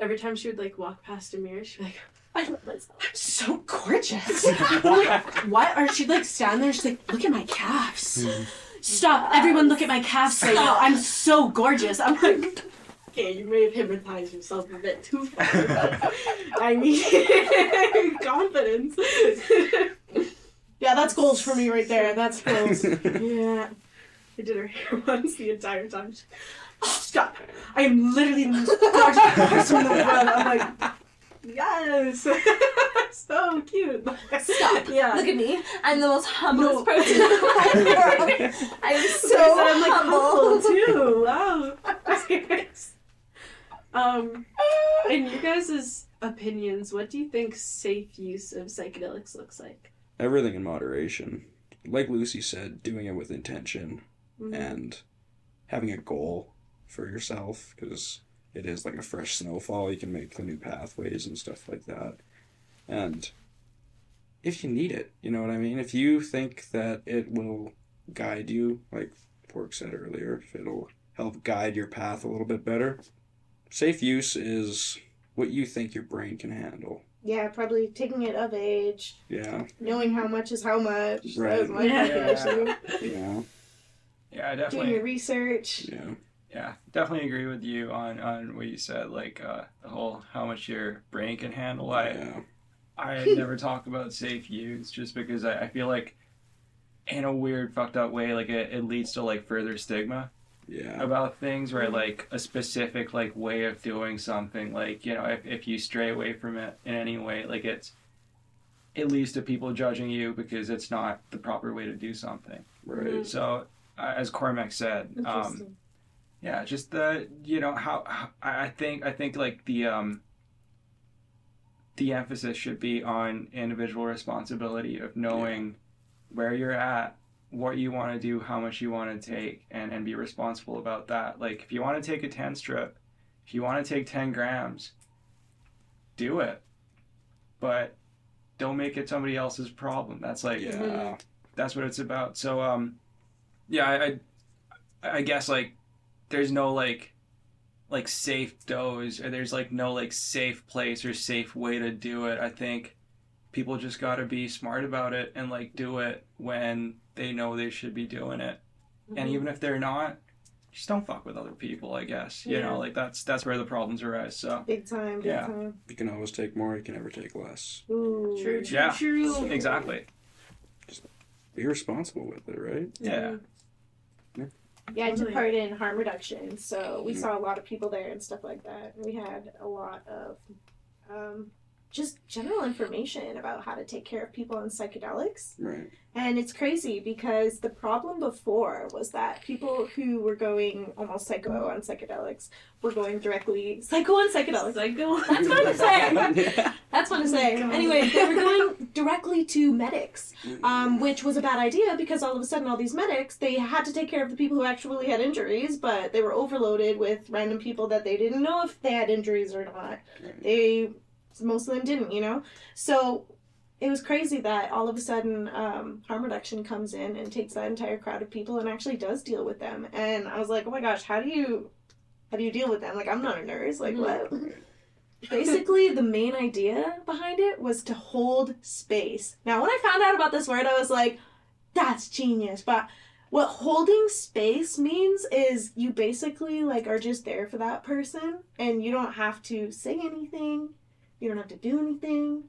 Every time she would like walk past a mirror, she'd be like, I love myself. "I'm so gorgeous." I'm like, what? Or she'd like stand there, she's like, "Look at my calves." Hmm. Stop! Everyone, look at my calves right oh, now. I'm so gorgeous. I'm like. Okay, you may have hypnotized yourself a bit too far, but I mean, confidence. Yeah, that's goals for me right there. That's goals. Yeah. I did her hair once the entire time. She's like, oh, stop. I am literally the most gorgeous person in the world. I'm like, yes. so cute. Stop. Yeah. Look at me. I'm the most humblest No. person in the world. I'm so I'm like humble. humble too. Wow. um, in you guys' opinions, what do you think safe use of psychedelics looks like? Everything in moderation. Like Lucy said, doing it with intention Mhm. and having a goal for yourself because it is like a fresh snowfall. You can make the new pathways and stuff like that. And if you need it, you know what I mean? If you think that it will guide you, like Pork said earlier, if it'll help guide your path a little bit better, safe use is what you think your brain can handle. Yeah, probably taking it of age, Yeah, knowing how much is how much. Right. was my Yeah. yeah, Yeah, I Doing your research. yeah. Yeah, definitely agree with you on on what you said. Like uh, the whole how much your brain can handle. I yeah. I never talk about safe use just because I, I feel like in a weird fucked up way like it, it leads to like further stigma Yeah. about things where like a specific like way of doing something. Like you know if, if you stray away from it in any way like it's it leads to people judging you because it's not the proper way to do something. Right. so uh, as Cormac said, um, yeah, just the you know how, how I I think I think like the um the emphasis should be on individual responsibility of knowing where you're at, what you want to do, how much you want to take, and and be responsible about that. Like if you want to take a ten strip, if you want to take ten grams, do it, but don't make it somebody else's problem. That's like Yeah. that's what it's about. So um, yeah, I, I I guess like there's no like like safe dose or there's like no like safe place or safe way to do it. I think people just got to be smart about it and like do it when they know they should be doing it. And even if they're not, just don't fuck with other people, I guess. You Yeah. know, like that's that's where the problems arise. So Big time, big Yeah. time. You can always take more. You can never take less. Ooh. True, true, Yeah. true. exactly. Be responsible with it, right? Yeah. Yeah, I took part in harm reduction, so we saw a lot of people there and stuff like that. We had a lot of um, just general information about how to take care of people on psychedelics. Right. And it's crazy because the problem before was that people who were going almost psycho on psychedelics were going directly psycho on psychedelics. Psycho. That's fun to say. That's fun to say. God. Anyway, they were going directly to medics, um, which was a bad idea because all of a sudden, all these medics they had to take care of the people who actually had injuries, but they were overloaded with random people that they didn't know if they had injuries or not. They most of them didn't, you know. So it was crazy that all of a sudden um, harm reduction comes in and takes that entire crowd of people and actually does deal with them. And I was like, oh my gosh, how do you how do you deal with them? Like I'm not a nurse. Like what? Basically, the main idea behind it was to hold space. Now, when I found out about this word, I was like, that's genius. But what holding space means is you basically like are just there for that person and you don't have to say anything. You don't have to do anything.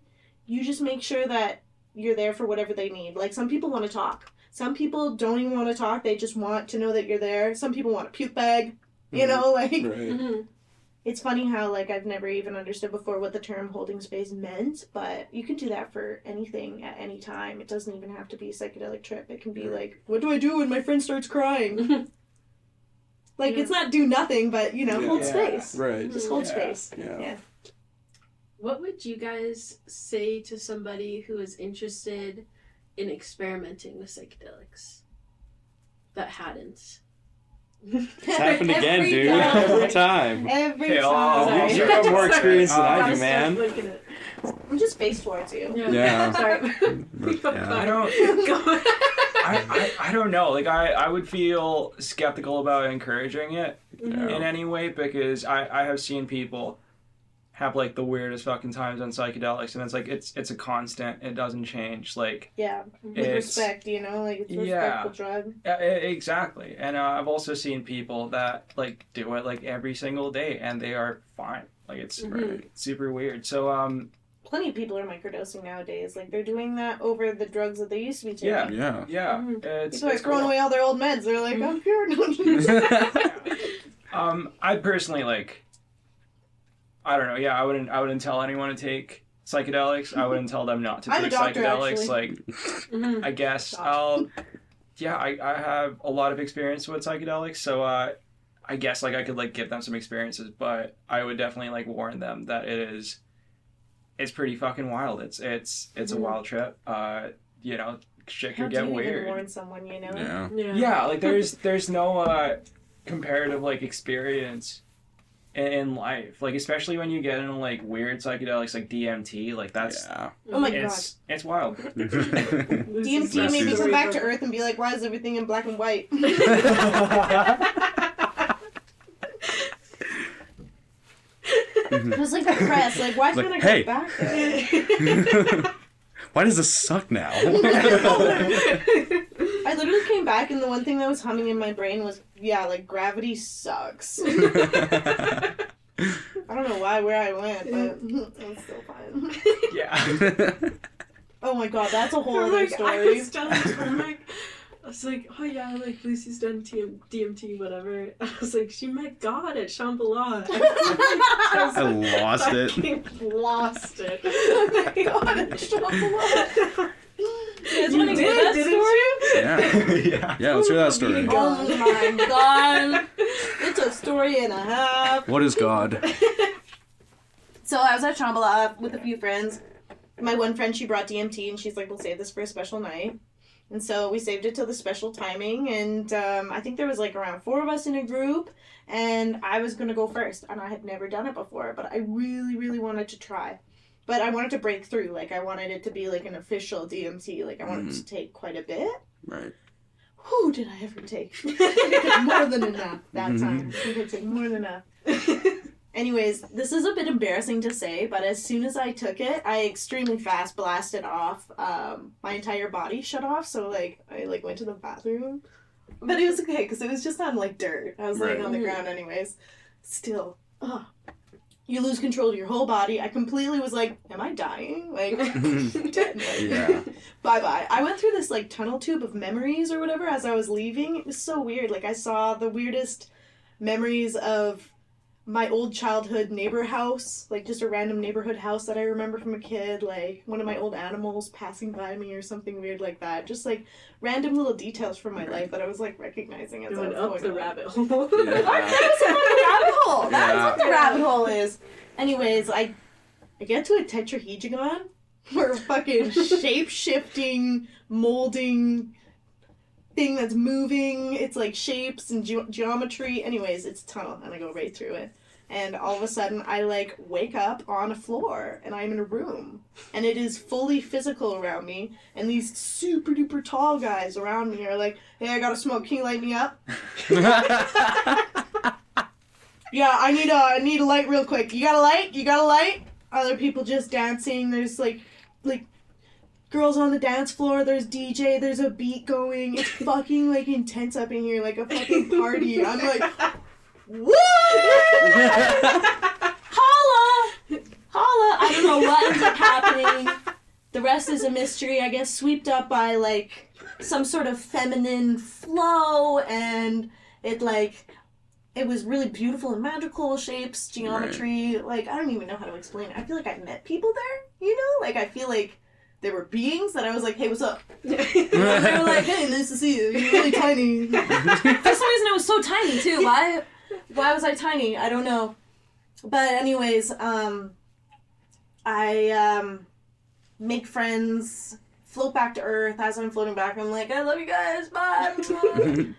You just make sure that you're there for whatever they need. Like some people want to talk. Some people don't even want to talk. They just want to know that you're there. Some people want a puke bag. You Mhm. know, like Right. Mhm. it's funny how like I've never even understood before what the term holding space meant, but you can do that for anything at any time. It doesn't even have to be a psychedelic trip. It can be like, what do I do when my friend starts crying? Like Yeah. it's not do nothing, but you know, hold space. Right. Just hold Yeah. space. Yeah. Yeah. What would you guys say to somebody who is interested in experimenting with psychedelics that hadn't? It's happened again, Every dude. time. Every time. Every Hey, I'll- time. I'll- You have more experience than I do, Stop man. looking at- I'm just face towards you. Yeah. Sorry. Yeah. I don't. I, I, I don't know. Like I, I would feel skeptical about encouraging it Mhm. in any way because I, I have seen people have like the weirdest fucking times on psychedelics and it's like it's it's a constant. It doesn't change. Like Yeah. With respect, you know, like it's a Yeah. respectful drug. e- exactly. And uh, I've also seen people that like do it like every single day and they are fine. Like it's Mhm. super weird. So um Plenty of people are microdosing nowadays. Like they're doing that over the drugs that they used to be taking. Yeah. Yeah. yeah, Mhm. it's, People are throwing cool. away all their old meds. They're like, I'm pure. Um, I personally like. I don't know. Yeah, I wouldn't. I wouldn't tell anyone to take psychedelics. I wouldn't tell them not to take doctor, psychedelics. actually. Like, Mhm. I guess Stop. I'll. Yeah, I, I have a lot of experience with psychedelics, so uh, I guess like I could like give them some experiences, but I would definitely like warn them that it is. It's pretty fucking wild. It's it's it's a Mhm. wild trip. Uh, you know, shit How could do get you even weird. warn someone? You know. Yeah. Yeah. yeah like there's there's no uh comparative like experience in, in life like especially when you get into like weird psychedelics like dmt like that's Yeah. Oh, oh my it's it's wild This DMT is made me yes. come back to Earth and be like, why is everything in black and white? I was like depressed. Like, why Like, can't I hey. go back there? Why does this suck now? I literally came back, and the one thing that was humming in my brain was, yeah, like gravity sucks. I don't know why, where I went, but it's still fine. yeah Oh my god, that's a whole I'm other like, I story. was telling Cormac, I was like, oh yeah, like Lucy's done TM, DMT, whatever. I was like, she met God at Shambhala. I lost it. Fucking lost it. Oh my god, it's so blood. You guys You want to did, hear that didn't story? Yeah. Yeah. yeah. Yeah, let's hear that story. Oh my god. It's a story and a half. What is God? So I was at Shambhala with a few friends. My one friend, she brought DMT, and she's like, "We'll save this for a special night." And so we saved it till the special timing, and um, I think there was like around four of us in a group, and I was gonna go first, and I had never done it before, but I really, really wanted to try. But I wanted to break through, like I wanted it to be like an official DMT, like I wanted to take quite a bit. Right. Who did I ever take? I think I took more than enough that Mhm. time. I think I took more than enough. Anyways, this is a bit embarrassing to say, but as soon as I took it, I extremely fast blasted off. Um, my entire body shut off, so like I like went to the bathroom, but it was okay because it was just on like dirt. I was laying on the ground anyways. Still, ugh. You lose control of your whole body. I completely was like, "Am I dying?" Like, Yeah. bye bye. I went through this like tunnel tube of memories or whatever as I was leaving. It was so weird. Like I saw the weirdest memories of my old childhood neighbor house, like just a random neighborhood house that I remember from a kid, like one of my old animals passing by me or something weird like that. Just like random little details from my life that I was like recognizing as I was up going the along. rabbit hole. Yeah. That's what the rabbit hole. That's Yeah. what the rabbit hole is. Anyways, I I get to a tetrahedron where fucking shape shifting, molding thing that's moving. It's like shapes and ge- geometry. Anyways, it's a tunnel, and I go right through it. And all of a sudden, I like wake up on a floor, and I'm in a room, and it is fully physical around me. And these super duper tall guys around me are like, "Hey, I got to smoke. Can you light me up?" Yeah, I need a I need a light real quick. You got a light? You got a light? Other people just dancing. There's like like girls on the dance floor. There's DJ. There's a beat going. It's fucking like intense up in here, like a fucking party. I'm like, what? Holla, holla. I don't know what ends up happening. The rest is a mystery. I guess swept up by like some sort of feminine flow, and it like it was really beautiful and magical shapes, geometry. Like I don't even know how to explain it. I feel like I met people there. You know, like I feel like there were beings that I was like, "Hey, what's up?" They were like, "Hey, nice to see you. You're really tiny." For some reason, I was so tiny too. Why? Why was I tiny? I don't know. But anyways, um, I um, make friends, float back to Earth. As I'm floating back, I'm like, "I love you guys. Bye."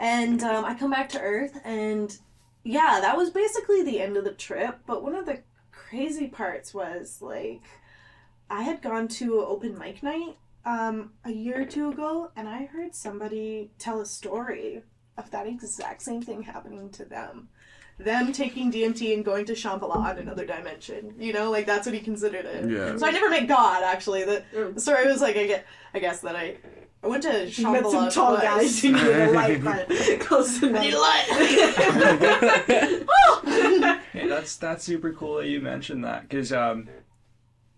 And um, I come back to Earth, and yeah, that was basically the end of the trip. But one of the crazy parts was like, I had gone to open mic night um, a year or two ago, and I heard somebody tell a story of that exact same thing happening to them. Them taking DMT and going to Shambhala in another dimension. You know, like that's what he considered it. Yeah. So I never met God, actually. The, Mm. the story was like, I, get, I guess that I, I went to Shambhala. You met some tall twice. guys who need a light, but close I need a light. Oh! Hey, that's that's super cool that you mentioned that because um,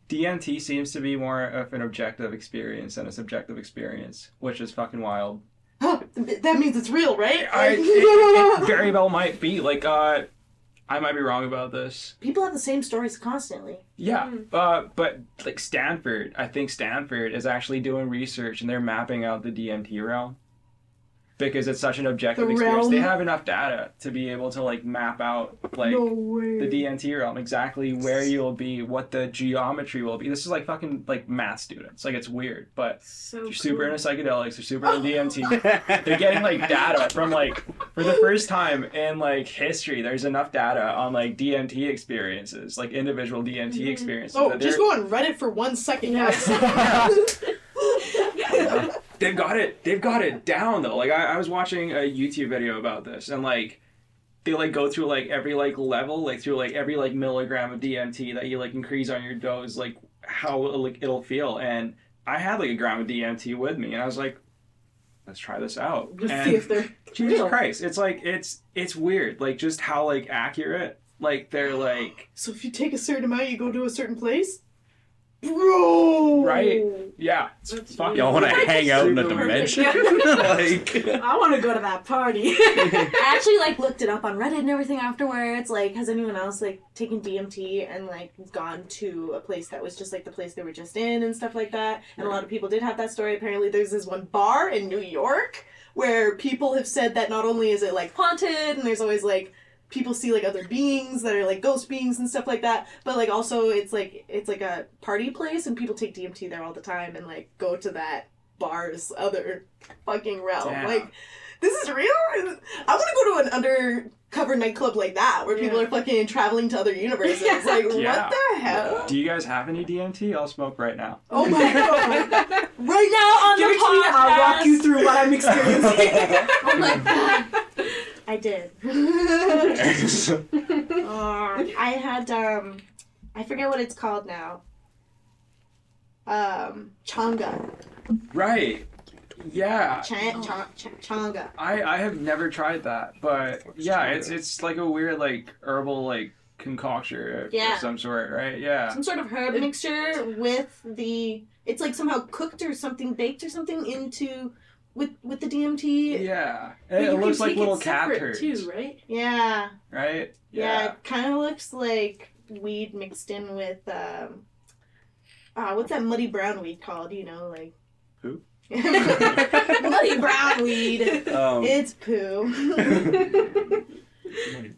DMT seems to be more of an objective experience than a subjective experience, which is fucking wild. that means it's real, right? I, it, it very well might be like uh, I might be wrong about this. People have the same stories constantly. Yeah, uh, but like Stanford, I think Stanford is actually doing research and they're mapping out the DMT realm because it's such an objective The experience. They have enough data to be able to like map out like way. the DMT realm, exactly where you'll be, what the geometry will be. This is like fucking like math students. Like it's weird, but So they're super cool. into psychedelics. They're super into DMT. They're getting like data from like for the first time in like history. There's enough data on like DMT experiences, like individual DMT mm-hmm. experiences. Oh, just go on Reddit for one second. Yeah. they've got it they've got it down though like I, I was watching a youtube video about this and like they like go through like every like level like through like every like milligram of dmt that you like increase on your dose like how like it'll feel and i had like a gram of dmt with me and i was like let's try this out Just and see if they're jesus real. christ it's like it's it's weird like just how like accurate like they're like so if you take a certain amount, you go to a certain place. Bro. Right? Yeah. It's That's fucking Y'all want to hang out in a dimension? like, I want to go to that party. I actually like looked it up on Reddit and everything afterwards. Like, has anyone else like taken DMT and like gone to a place that was just like the place they were just in and stuff like that? And a lot of people did have that story. Apparently, there's this one bar in New York where people have said that not only is it like haunted and there's always like people see like other beings that are like ghost beings and stuff like that but like also it's like it's like a party place and people take dmt there all the time and like go to that bar's other fucking realm Damn. like this is real i want to go to an undercover nightclub like that where people are fucking traveling to other universes like Yeah. what the hell Do you guys have any DMT? I'll smoke right now. oh my god right now on Give the it to me. I'll walk you through what I'm experiencing. oh my god i did Uh, I had um, I forget what it's called now. Um, changa, right. Yeah. Ch- ch- ch- changa. I, I have never tried that, but yeah, it's it's like a weird like herbal like concoction Yeah. of some sort, right? Yeah. Some sort of herb mixture with the. It's like somehow cooked or something, baked or something into with with the DMT. Yeah. But And it looks like little it cat turds, too, right? Yeah, right? yeah. It kind of looks like weed mixed in with um. Ah, what's that muddy brown weed called? You know, like. Poo? muddy brown weed. um, It's poo.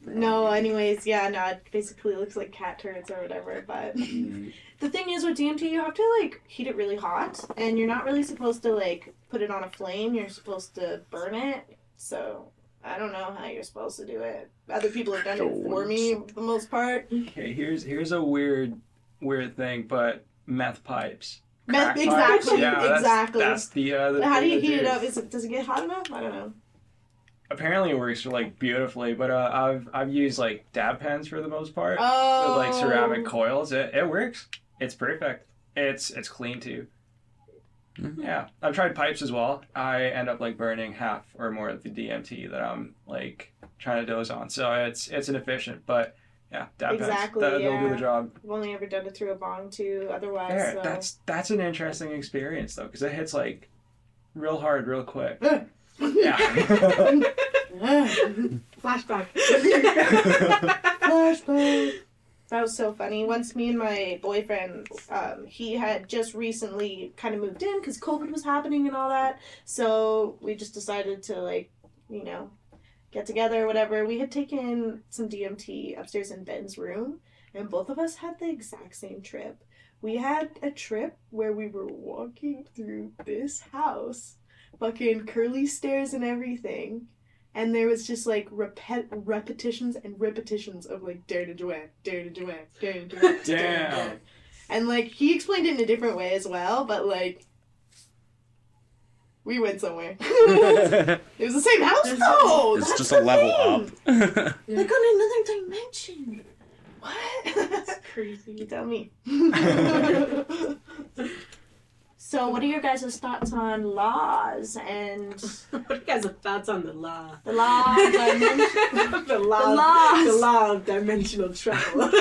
no, anyways, yeah, no, it basically looks like cat turds or whatever. But mm, the thing is with DMT, you have to like heat it really hot, and you're not really supposed to like put it on a flame. You're supposed to burn it. So I don't know how you're supposed to do it. Other people have done it for me for the most part. Okay, here's here's a weird weird thing, but meth pipes. Meth- pipes? exactly, Yeah, exactly. That's the uh, the how do you heat it up? Is it does it get hot enough? I don't know. Apparently, it works like beautifully, but uh, I've I've used like dab pens for the most part. Oh, with like ceramic coils. It, it works. It's perfect. It's it's clean too. Mhm. Yeah, I've tried pipes as well. I end up like burning half or more of the DMT that I'm like trying to dose on. So it's it's inefficient, but yeah, dab Exactly, pens that, they'll do yeah. the job. I've only ever done it through a bong too. Otherwise, There, so. that's that's an interesting experience though, because it hits like real hard, real quick. yeah. Flashback. Flashback. That was so funny. Once me and my boyfriend, um, he had just recently kind of moved in because COVID was happening and all that. So we just decided to like, you know, get together or whatever. We had taken some DMT upstairs in Ben's room, and both of us had the exact same trip. We had a trip where we were walking through this house, fucking curly stairs and everything and there was just like repet- repetitions and repetitions of like dare to duet, dare to duet, dare to duet. dare to Damn. duet. And like he explained it in a different way as well, but like we went somewhere. it was the same house though. it's That's just a level thing. up. Like on another dimension. What? That's crazy. you tell me. so, what are your guys' thoughts on laws and what are you guys' thoughts on the law? the law of dimension? the law. The laws. The law of dimensional travel.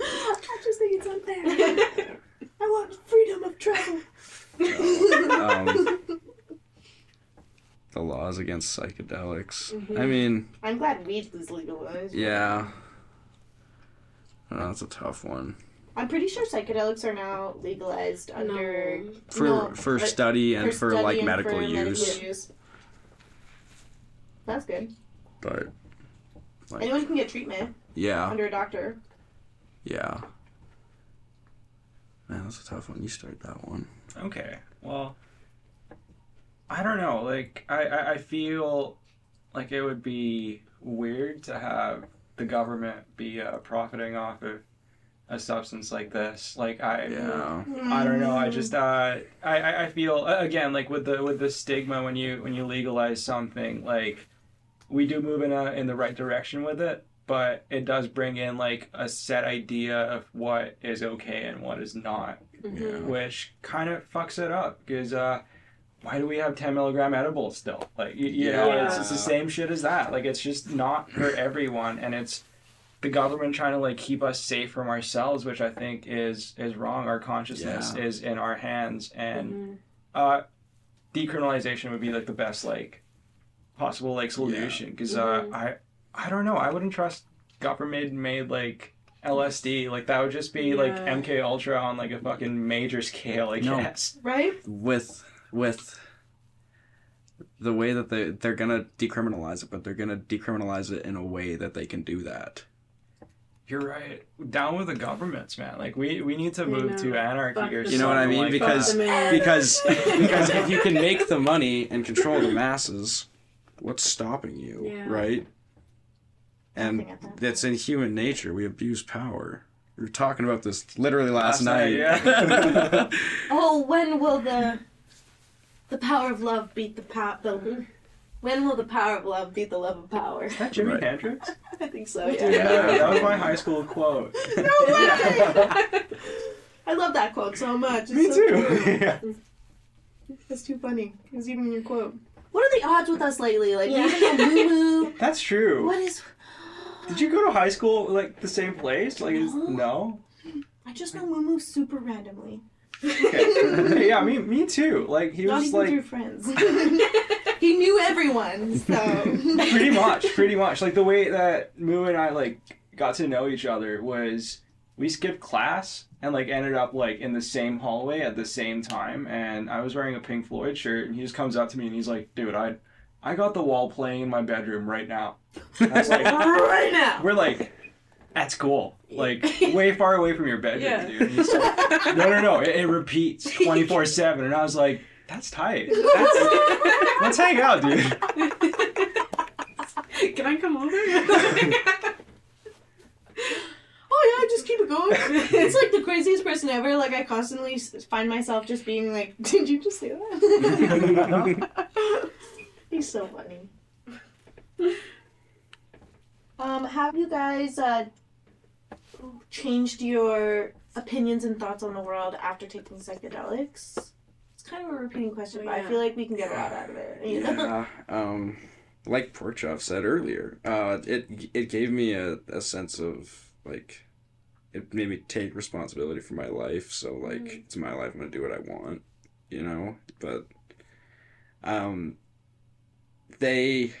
I just think it's unfair. I want freedom of travel. um, the laws against psychedelics. Mm-hmm. I mean, I'm glad weed is legalized. yeah. I know, that's a tough one. I'm pretty sure psychedelics are now legalized under For No, for study and for, study like and medical for use, use. That's good. but Like- Anyone can get treatment yeah, under a doctor. yeah. Man, that's a tough one. You start that one. Okay. Well, I don't know. Like, I, I, I feel like it would be weird to have the government be uh, profiting off of a substance like this. Like, I. Yeah. I don't know. I just uh, I, I I feel uh, again like with the with the stigma when you when you legalize something like we do move in a in the right direction with it, but it does bring in like a set idea of what is okay and what is not Yeah. which kind of fucks it up because uh, why do we have 10 milligram edibles still? Like, you, you know, it's, it's the same shit as that. Like, it's just not for everyone, and it's the government trying to like keep us safe from ourselves, which I think is is wrong. Our consciousness Yeah. is in our hands, and Mhm. uh, decriminalization would be like the best like possible like solution because uh, Mhm. I I don't know I wouldn't trust government made like LSD like that would just be like MK Ultra on like a fucking major scale I No. guess. Right? with with the way that they they're gonna decriminalize it, but they're gonna decriminalize it in a way that they can do that. You're right. Down with the governments, man. Like we we need to I move know. to anarchy Fuck or the You know what I mean? like Because- that. Fuck the man. Because because if you can make the money and control the masses, what's stopping you, Yeah. right? And Nothing at that that's in human nature. We abuse power. We were talking about this literally last, Last night, night. yeah. Oh, when will the the power of love beat the power? The, when will the power of love beat the love of power? Is that Jimi Right. Hendrix? I think so. Dude, Yeah. that, that was my high school quote. No way! I love that quote so much. It's Me so too. cute. Yeah. That's too funny. It was even in your quote. What are the odds with us lately? Like, Yeah. we even know Moo Moo. That's true. What is. Did you go to high school like the same place? Like is, No. no. I just know Moo Moo super randomly. Okay. yeah, me me too. Like he Not was even like through friends. he knew everyone, so. pretty much, pretty much. Like the way that Moo and I like got to know each other was we skipped class and like ended up like in the same hallway at the same time and I was wearing a Pink Floyd shirt and he just comes up to me and he's like, dude, I I got the wall playing in my bedroom right now. I was like, right now. we're like, that's cool. Like way far away from your bedroom, Yeah. dude. Like, no, no, no. It, it repeats twenty four seven, and I was like, that's tight. That's, let's hang out, dude. Can I come over? Oh yeah, just keep it going. it's like the craziest person ever. Like I constantly find myself just being like, "Did you just say that?" He's so funny. Um, have you guys uh, changed your opinions and thoughts on the world after taking psychedelics? It's kind of a repeating question, but I feel like we can get a lot out of it. You know? yeah, um, like Porchov said earlier, uh, it it gave me a, a sense of like, it made me take responsibility for my life. So like, Mhm. it's my life. I'm gonna do what I want, you know. But, um, they.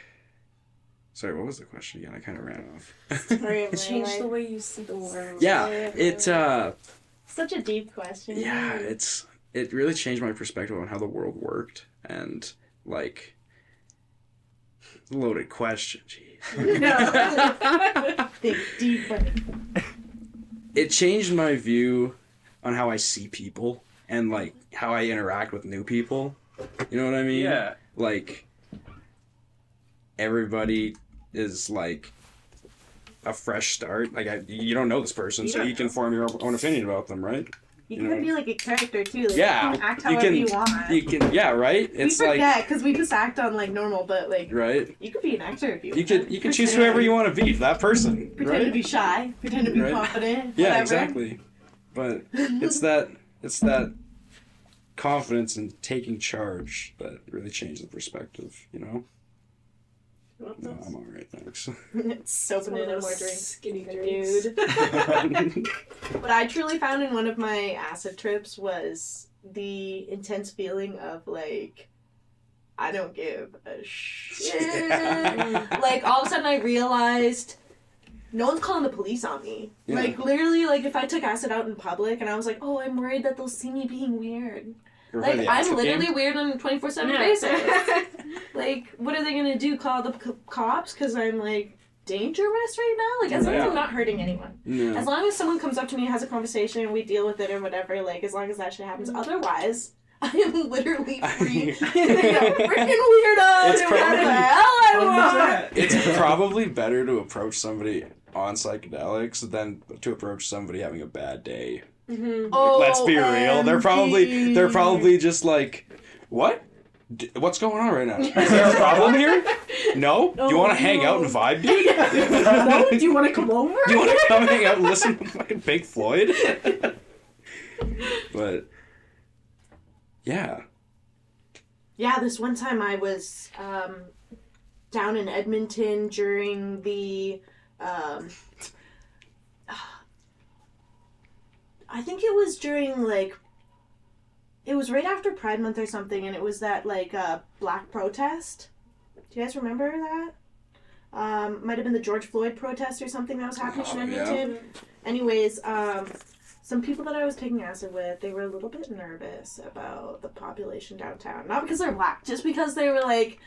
Sorry, what was the question again? I kind of ran off. Sorry, It changed the way you see the world. yeah, it uh, Such a deep question. yeah, it's it really changed my perspective on how the world worked and like loaded question. Jeez. Think deeper. it changed my view on how I see people and like how I interact with new people. You know what I mean? Yeah. Like everybody is like a fresh start. Like I, you don't know this person, so you can form your own opinion about them, right? You You can know. be like a character too. Like, Yeah, You can act you however can- you want. You can, yeah, right. It's we like forget because we just act on like normal, but like right. you could be an actor if you. You want. could you can choose whoever you want to be. That person, Pretend right? to be shy. Pretend to be Right. confident. yeah, whatever. exactly. But it's that it's that confidence in taking charge that really changes the perspective. You know. No, I'm all right, thanks. it's soaping One in of and more those drinks. skinny drinks. Dude. what I truly found in one of my acid trips was the intense feeling of like, I don't give a shit. Yeah. like all of a sudden I realized no one's calling the police on me. Yeah. Like literally, like if I took acid out in public and I was like, oh, I'm worried that they'll see me being weird. You're Like I'm yeah. literally weird on a twenty four seven basis. Like, what are they gonna do? Call the c- cops because I'm like dangerous right now? Like, as long as I'm not hurting anyone. No. As long as someone comes up to me, has a conversation, and we deal with it or whatever. Like, as long as that shit happens. Mm. Otherwise. I am literally free. Freaking weirdo. to whatever the hell I want. it's probably better to approach somebody on psychedelics than to approach somebody having a bad day. Mm-hmm. Oh, Let's be real. They're probably they're probably just like, what? D- what's going on right now? Is there a problem here? No? Oh, you want to hang out and vibe, dude? no? Do you want to come over? Do you want to come hang out and listen to fucking Pink Floyd? but, yeah. Yeah, this one time I was um, down in Edmonton during the. Um, I think it was during like it was right after Pride Month or something, and it was that like uh, black protest. Do you guys remember that? Um, might have been the George Floyd protest or something that was happening Oh, in yeah. Edmonton. Anyways, um, some people that I was taking acid with, they were a little bit nervous about the population downtown. Not because they're black, just because they were like,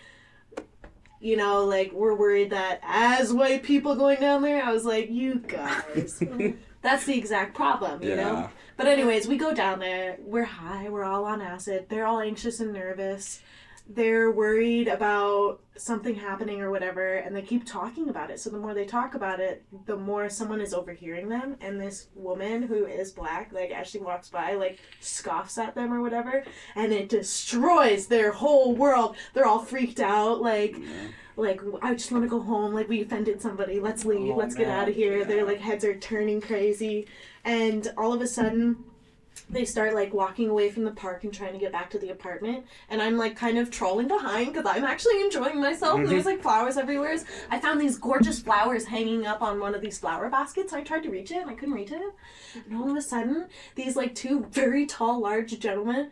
you know, like we're worried that as white people going down there, I was like, you guys, that's the exact problem, you know. But anyways, we go down there. We're high. We're all on acid. They're all anxious and nervous. They're worried about something happening or whatever, and they keep talking about it. So the more they talk about it, the more someone is overhearing them. And this woman who is black, like as she walks by, like scoffs at them or whatever, and it destroys their whole world. They're all freaked out, like Yeah. like I just want to go home. Like we offended somebody. Let's oh, leave. Oh, Let's get out of here. Yeah. Their like heads are turning crazy, and all of a sudden, they start like walking away from the park and trying to get back to the apartment. And I'm like kind of trolling behind because I'm actually enjoying myself. And there's like flowers everywhere. I found these gorgeous flowers hanging up on one of these flower baskets. I tried to reach it and I couldn't reach it. And all of a sudden, these like two very tall, large gentlemen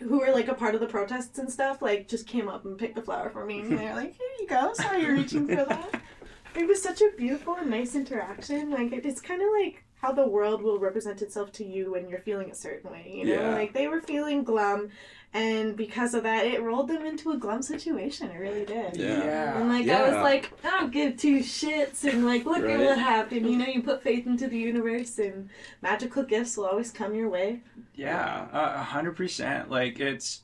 who were like a part of the protests and stuff, like just came up and picked the flower for me. And they're like, here you go. Sorry you're reaching for that. It was such a beautiful and nice interaction. Like, it- it's kind of like how the world will represent itself to you when you're feeling a certain way, you know? Yeah. Like, they were feeling glum, and because of that, it rolled them into a glum situation. It really did. Yeah. And like I was like, I don't give two shits, and like look Right. at what happened. You know, you put faith into the universe, and magical gifts will always come your way. Yeah, uh, a hundred percent. Like it's,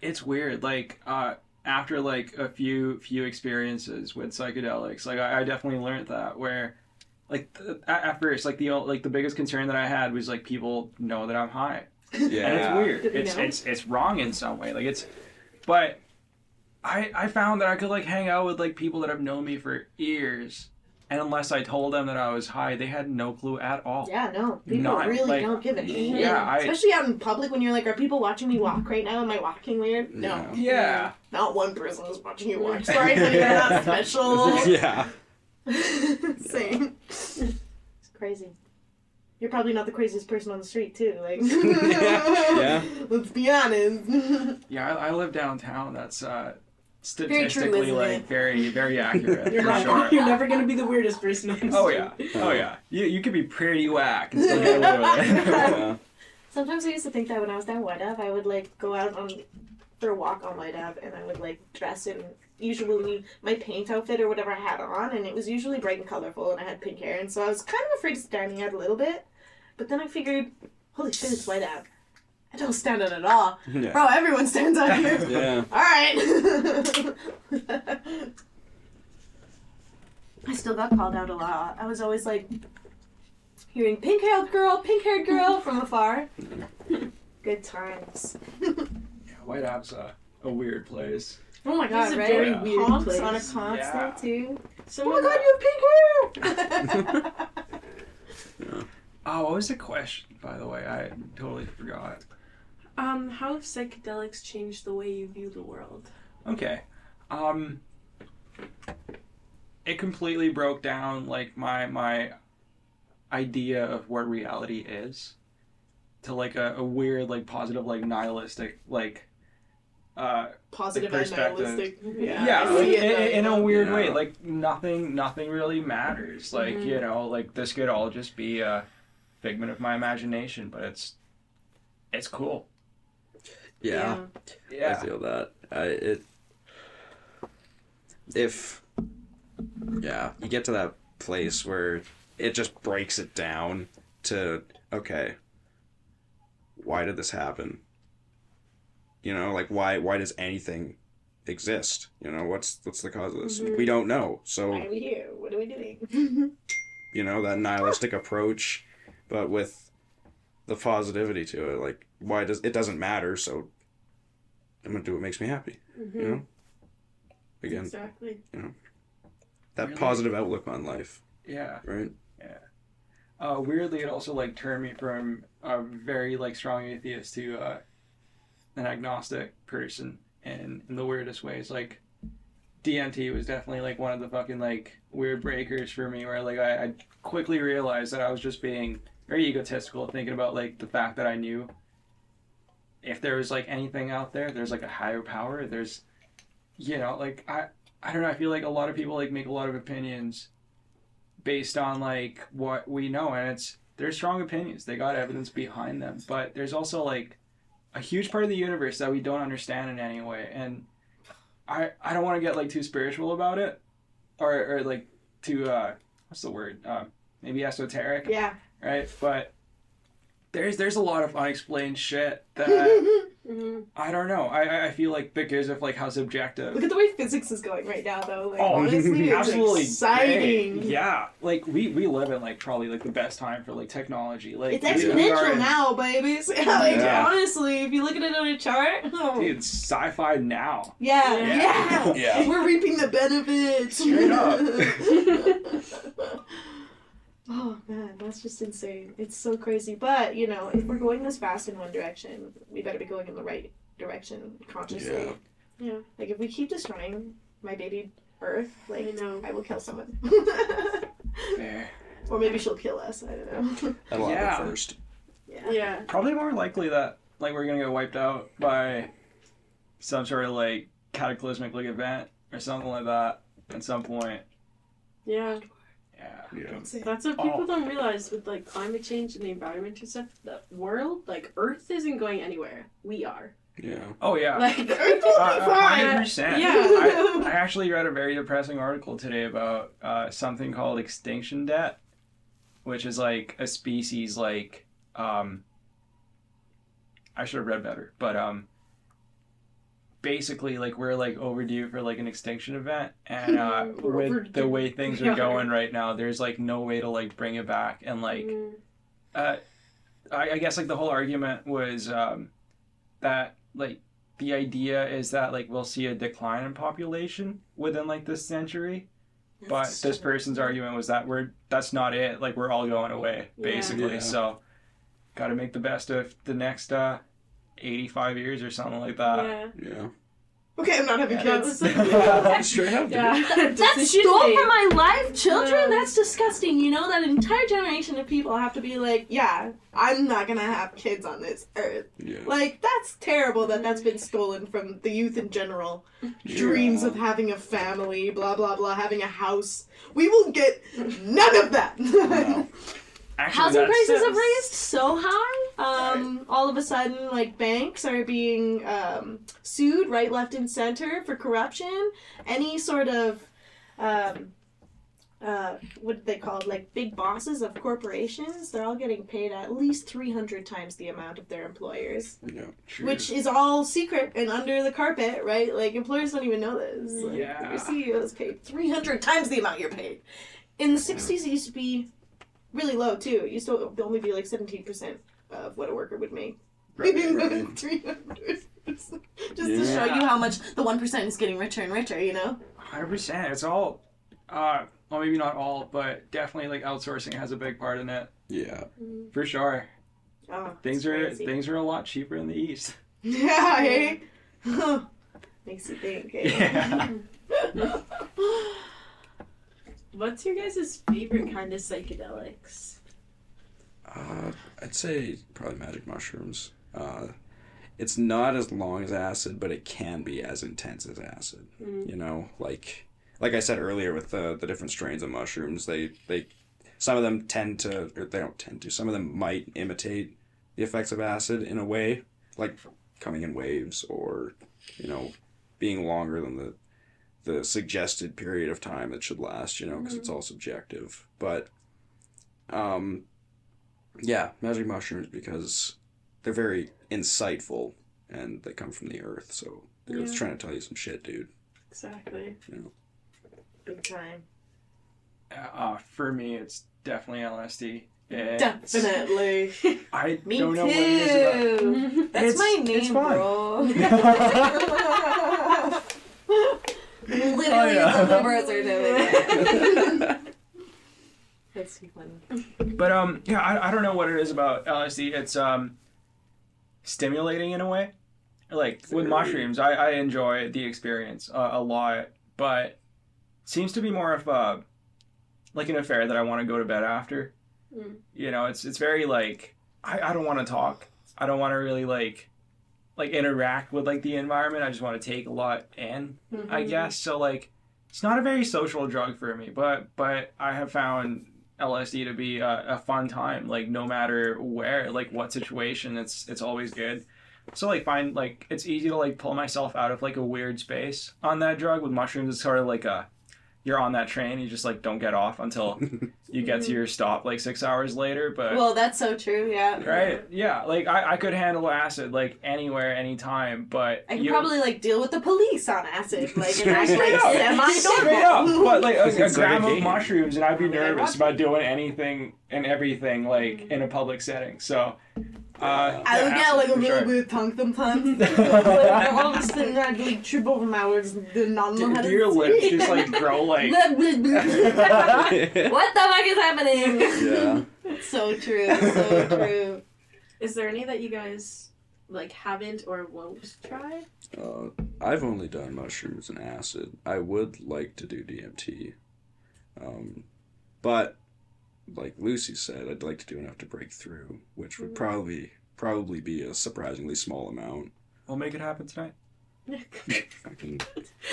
it's weird. Like uh, after like a few few experiences with psychedelics, like I, I definitely learned that where, like th- at, at first, like the like the biggest concern that I had was like people know that I'm high, Yeah. and it's weird. It's know? it's it's wrong in some way. Like it's, but. I, I found that I could like hang out with like people that have known me for years, and unless I told them that I was high, they had no clue at all. Yeah, no, people Not, really like- don't give a shit. Yeah, I- especially out in public when you're like, are people watching me walk right now? Am I walking weird? No, No. Yeah. not one person is watching you walk. Sorry, but you're not special. yeah. Same. It's crazy. You're probably not the craziest person on the street too. Like, Yeah. Let's be honest. Yeah, I, I live downtown. That's uh, Very true, statistically like it? very very accurate You're, for not, sure. you're never gonna be the weirdest person on the street. Oh yeah, oh yeah. You you could be pretty whack and still get away with it. yeah. Sometimes I used to think that when I was down Whyte Ave, I would like go out on for a walk on Whyte Ave, and I would like dress in usually my paint outfit or whatever I had on, and it was usually bright and colorful, and I had pink hair, and so I was kind of afraid of standing out a little bit. But then I figured, holy shit, it's Whyte Ave. I don't stand out at all, Yeah. bro. Everyone stands out here. Yeah. All right. I still got called out a lot. I was always like hearing pink haired girl, pink haired girl from afar. Good times. Yeah, Whyte Ave's a, uh, a weird place. Oh my It's god, a right? very Yeah. weird Honks place. on a constant Yeah. too. Someone, Oh my god, you have pink hair! Oh, what was the question? By the way, I totally forgot. Um, how have psychedelics changed the way you view the world? Okay, um, it completely broke down like my my idea of what reality is to like a, a weird like positive like nihilistic like uh Positive Like and perspective. nihilistic. yeah, I like, in, now, in a weird Yeah. way like nothing nothing really matters like Mm-hmm. you know like this could all just be a figment of my imagination but it's it's cool Yeah. Yeah, I feel that. I it if yeah, you get to that place where it just breaks it down to okay, why did this happen? You know, like why why does anything exist? You know, what's what's the cause of this? Mhm. We don't know. So Why are we here? What are we doing? you know that nihilistic approach but with the positivity to it like why does it doesn't matter so i'm gonna do what makes me happy Mm-hmm. you know again Exactly. that Really? positive outlook on life yeah right uh weirdly it also like turned me from a very like strong atheist to uh an agnostic person in in the weirdest ways like DMT was definitely like one of the fucking like weird breakers for me where like I, I quickly realized that I was just being very egotistical thinking about like the fact that I knew if there was like anything out there, there's like a higher power. There's, you know, like I I don't know. I feel like a lot of people like make a lot of opinions based on like what we know, and it's they're strong opinions. They got evidence behind them, but there's also like a huge part of the universe that we don't understand in any way, and I I don't want to get like too spiritual about it, or or like too uh what's the word uh, maybe esoteric Yeah. right? But there's there's a lot of unexplained shit that Mhm. I don't know. I I- I feel like because of like how subjective. Look at the way physics is going right now, though. Like, Oh, honestly, it's absolutely exciting. great. Yeah, like we we live in like probably like the best time for like technology. Like It's we- we exponential in- now, babies. like, Yeah. honestly, if you look at it on a chart, oh, Dude, it's sci-fi now. yeah, Yeah. yeah, Yeah. we're reaping the benefits. Straight up. Oh man, that's just insane. It's so crazy. But you know, if we're going this fast in one direction, we better be going in the right direction consciously. Yeah. Yeah. Like if we keep destroying my baby Earth, like I know. I will kill someone. Fair. or maybe she'll kill us. I don't know. That'll Yeah. happen first. yeah. Yeah. Probably more likely that like we're gonna get wiped out by some sort of like cataclysmic like event or something like that at some point. Yeah. Yeah. Yeah. That's what people Oh. don't realize with like climate change and the environment and stuff. The world, like Earth, isn't going anywhere. We are. Yeah. Oh yeah. Like The Earth will Uh, be a fine. hundred percent. Yeah. I, I actually read a very depressing article today about uh, something called extinction debt, which is like a species like um, I should have read better, but um, basically like we're like overdue for like an extinction event, and uh, We're with the way things are are. going right now, there's like no way to like bring it back, and like Mm, uh, I, I guess like the whole argument was um, that like the idea is that like we'll see a decline in population within like this century, but this person's argument was that we're that's not it. Like we're all going away Yeah. basically. Yeah. So, got to make the best of the next uh, eighty-five years or something like that. yeah. Yeah. Okay, I'm not having That kids. was like, Straight up, dude. yeah. That Decision stole made. from my life, children. Yeah. That's disgusting. You know that entire generation of people have to be like, yeah, I'm not gonna have kids on this earth. Yeah. Like that's terrible that that's been stolen from the youth in general. Dreams of having a family, blah blah blah, having a house. We will get none of that. No. Actually, Housing prices have raised so high. Um, all of a sudden, like banks are being um, sued right, left, and center for corruption. Any sort of um, uh, what they call it? Like big bosses of corporations, they're all getting paid at least three hundred times the amount of their employers, Yeah. true. which is all secret and under the carpet, right? Like employers don't even know this. Like, Yeah. your CEO is paid three hundred times the amount you're paid. In the '60s, it used to be really low too. It used to only be like seventeen percent of what a worker would make. Right, right. Three hundred. Just to show you how much the one percent is getting richer and richer. You know. Hundred percent. It's all, uh, well, maybe not all, but definitely like outsourcing has a big part in it Yeah. for sure. Oh, Things are crazy. things are a lot cheaper in the east. Yeah. Hey. Makes you think. eh? Yeah. What's your guys' favorite kind of psychedelics? Uh, I'd say probably magic mushrooms. Uh, it's not as long as acid, but it can be as intense as acid. Mm. You know, like like I said earlier with the the different strains of mushrooms, they they some of them tend to or they don't tend to. Some of them might imitate the effects of acid in a way, like coming in waves or you know being longer than the the suggested period of time it should last. You know, because it's all subjective. But um, yeah, magic mushrooms because they're very insightful and they come from the earth. So the earth's trying to tell you some shit, dude. Exactly. You know. Big time. Uh, for me, it's definitely LSD. It's- Definitely. I Me don't know what it is about. too. That's It's- my name, it's fun. bro. Literally, Oh, yeah. the birds are doing. That's too funny. But um, yeah, I, I don't know what it is about LSD. It's um, stimulating in a way. Like with Very. mushrooms, I, I enjoy the experience uh, a lot, but seems to be more of a like an affair that I want to go to bed after. Mm. You know, it's it's very like I, I don't want to talk. I don't want to really like like interact with like the environment. I just want to take a lot in. I Mhm. guess so. Like it's not a very social drug for me, but but I have found LSD to be a, a fun time. Like no matter where, like what situation, it's it's always good. So like find like it's easy to like pull myself out of like a weird space on that drug. With mushrooms, it's sort of like a you're on that train, you just like don't get off until you get to mm-hmm. your stop like six hours later. But Well, that's so true. Yeah. right, yeah, like I, I could handle acid like anywhere, anytime, but I could you- probably like deal with the police on acid, like and act Straight like up. semi Straight up, normal. but like a, a It's like a gram of mushrooms, and I'd be my God, nervous about doing anything and everything like in a public setting. So, uh, I would get like a for little sure. bit tongue sometimes. like, all of a sudden I'd like trip over my words and did not know Do, how do to your lips speak. just like grow like? Yeah. what the fuck is happening? So true, so true. Is there any that you guys like haven't or won't try? Uh, I've only done mushrooms and acid. I would like to do DMT. Um, but like Lucy said, I'd like to do enough to break through, which would Mhm. probably probably be a surprisingly small amount. We'll make it happen tonight. I can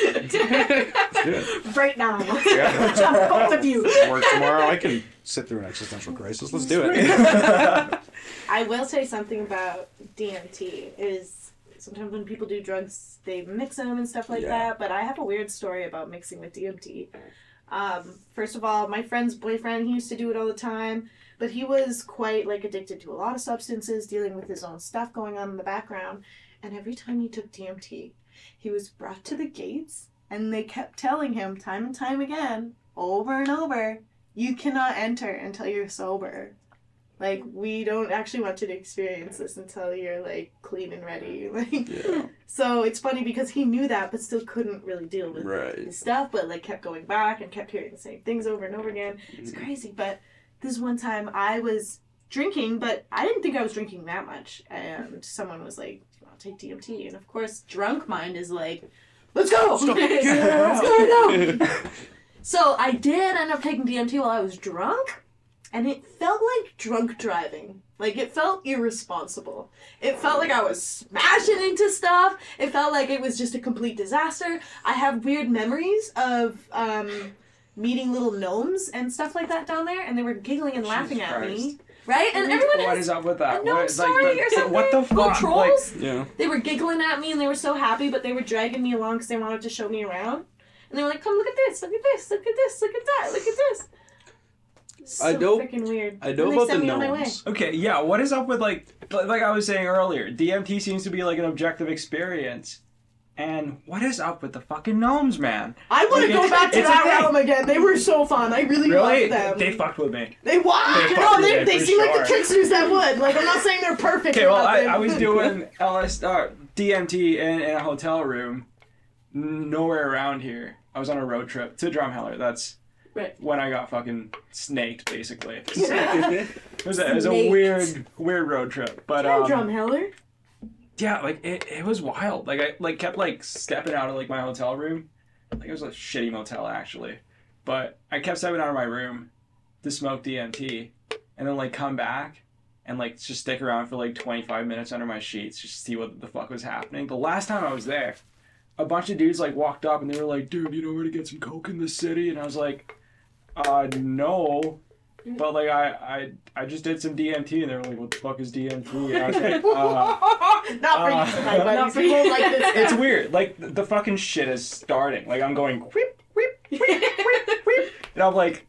it. Right now. Yeah. Both of you. work tomorrow. I can sit through an existential crisis. Let's do it. I will say something about DMT is sometimes when people do drugs, they mix them and stuff like Yeah. that. But I have a weird story about mixing with DMT. Um, first of all, my friend's boyfriend, he used to do it all the time, but he was quite like addicted to a lot of substances, dealing with his own stuff going on in the background. And every time he took DMT, he was brought to the gates, and they kept telling him time and time again, over and over, you cannot enter until you're sober. Like we don't actually want you to experience this until you're like clean and ready. Like yeah. so it's funny because he knew that but still couldn't really deal with Right. his stuff, but like kept going back and kept hearing the same things over and over again. It's mm-hmm. crazy. But this one time I was drinking, but I didn't think I was drinking that much. And someone was like, I'll take DMT?" And of course, drunk mind is like, "Let's go, Let's go. let's go, go." So I did end up taking DMT while I was drunk, and it felt like drunk driving. Like it felt irresponsible. It felt like I was smashing into stuff. It felt like it was just a complete disaster. I have weird memories of um, meeting little gnomes and stuff like that down there, and they were giggling and laughing Jesus at me. Right? And everyone what has is up with that? a gnome What- story the- or something. What the Little fuck? trolls. Yeah. They were giggling at me and they were so happy, but they were dragging me along because they wanted to show me around. And they were like, "Come look at this! Look at this! Look at this! Look at that! Look at this!" So I know- freaking weird. I know about the me on my way. gnomes. Okay, yeah. What is up with like, like I was saying earlier? DMT seems to be like an objective experience, and what is up with the fucking gnomes, man? I want to Like, go back to it's that realm again. They were so fun. I really, Really? loved them. They fucked with me. They what? They no, they, with they it, for seem like the sure. tricksters that would. Like I'm not saying they're perfect. Okay, well, I. I was doing LS uh, DMT in, in a hotel room, nowhere around here. I was on a road trip to Drumheller. That's Right. when I got fucking snaked, basically. It was a, it was a Snaked. weird, weird road trip, but Hi, um, Drumheller. yeah, like it, it was wild. Like I like kept like stepping out of like my hotel room. Like it was a shitty motel actually, but I kept stepping out of my room to smoke DMT, and then like come back and like just stick around for like 25 minutes under my sheets just to see what the fuck was happening. The last time I was there, a bunch of dudes like walked up and they were like, "Dude, you know where to get some coke in this city?" And I was like, "Uh, no." But like I, I I just did some DMT and they were like, "What the fuck is DMT?" And I was like, uh, not for uh, you tonight, buddy. not for People you. like this. it's weird. Like the, the fucking shit is starting. Like I'm going whip, whip, whip, whip, whip, and I'm like,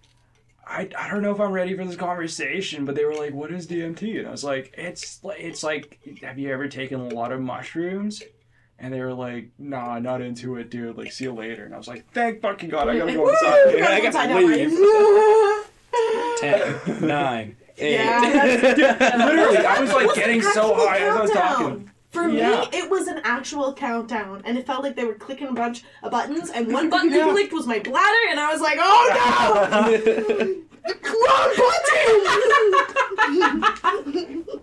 I, I don't know if I'm ready for this conversation. But they were like, "What is DMT?" And I was like, "It's like it's like, have you ever taken a lot of mushrooms?" And they were like, "Nah, not into it, dude. Like, see you later." And I was like, "Thank fucking god, I gotta go Woo! inside." I Gotta gotta go leave. inside Ten, nine, eight. Yeah, Literally, I was like It getting so actual high as I was talking. For Yeah. me, it was an actual countdown, and it felt like they were clicking a bunch of buttons, and one button Yeah. they clicked was my bladder, and I was like, "Oh no, wrong button!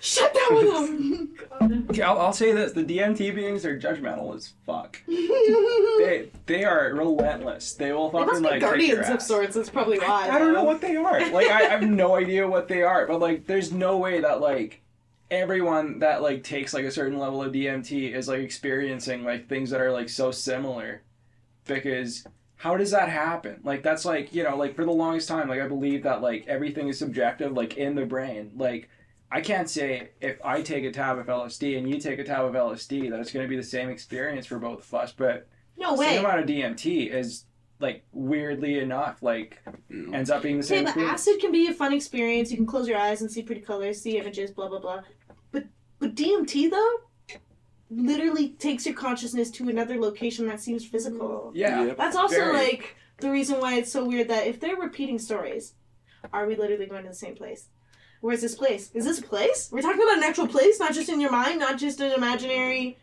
Shut that one off." Okay, I'll, I'll say this: the DMT beings are judgmental as fuck. They they are relentless. They will They fucking must be like guardians of sorts. That's probably why. I don't know what they are. Like I, I have no idea what they are. But like, there's no way that like everyone that like takes like a certain level of DMT is like experiencing like things that are like so similar. Because how does that happen? Like that's like you know like for the longest time like I believe that like everything is subjective like in the brain like. I can't say if I take a tab of LSD and you take a tab of LSD that it's going to be the same experience for both of us, but No the way. same amount of DMT is like weirdly enough like ends up being the Okay, same but experience. acid can be a fun experience. You can close your eyes and see pretty colors, see images, blah blah blah. But but DMT though, literally takes your consciousness to another location that seems physical. Yeah. Yep. That's also Very. like the reason why it's so weird that if they're repeating stories, are we literally going to the same place? Where's this place? Is this a place? We're talking about an actual place, not just in your mind, not just an imaginary.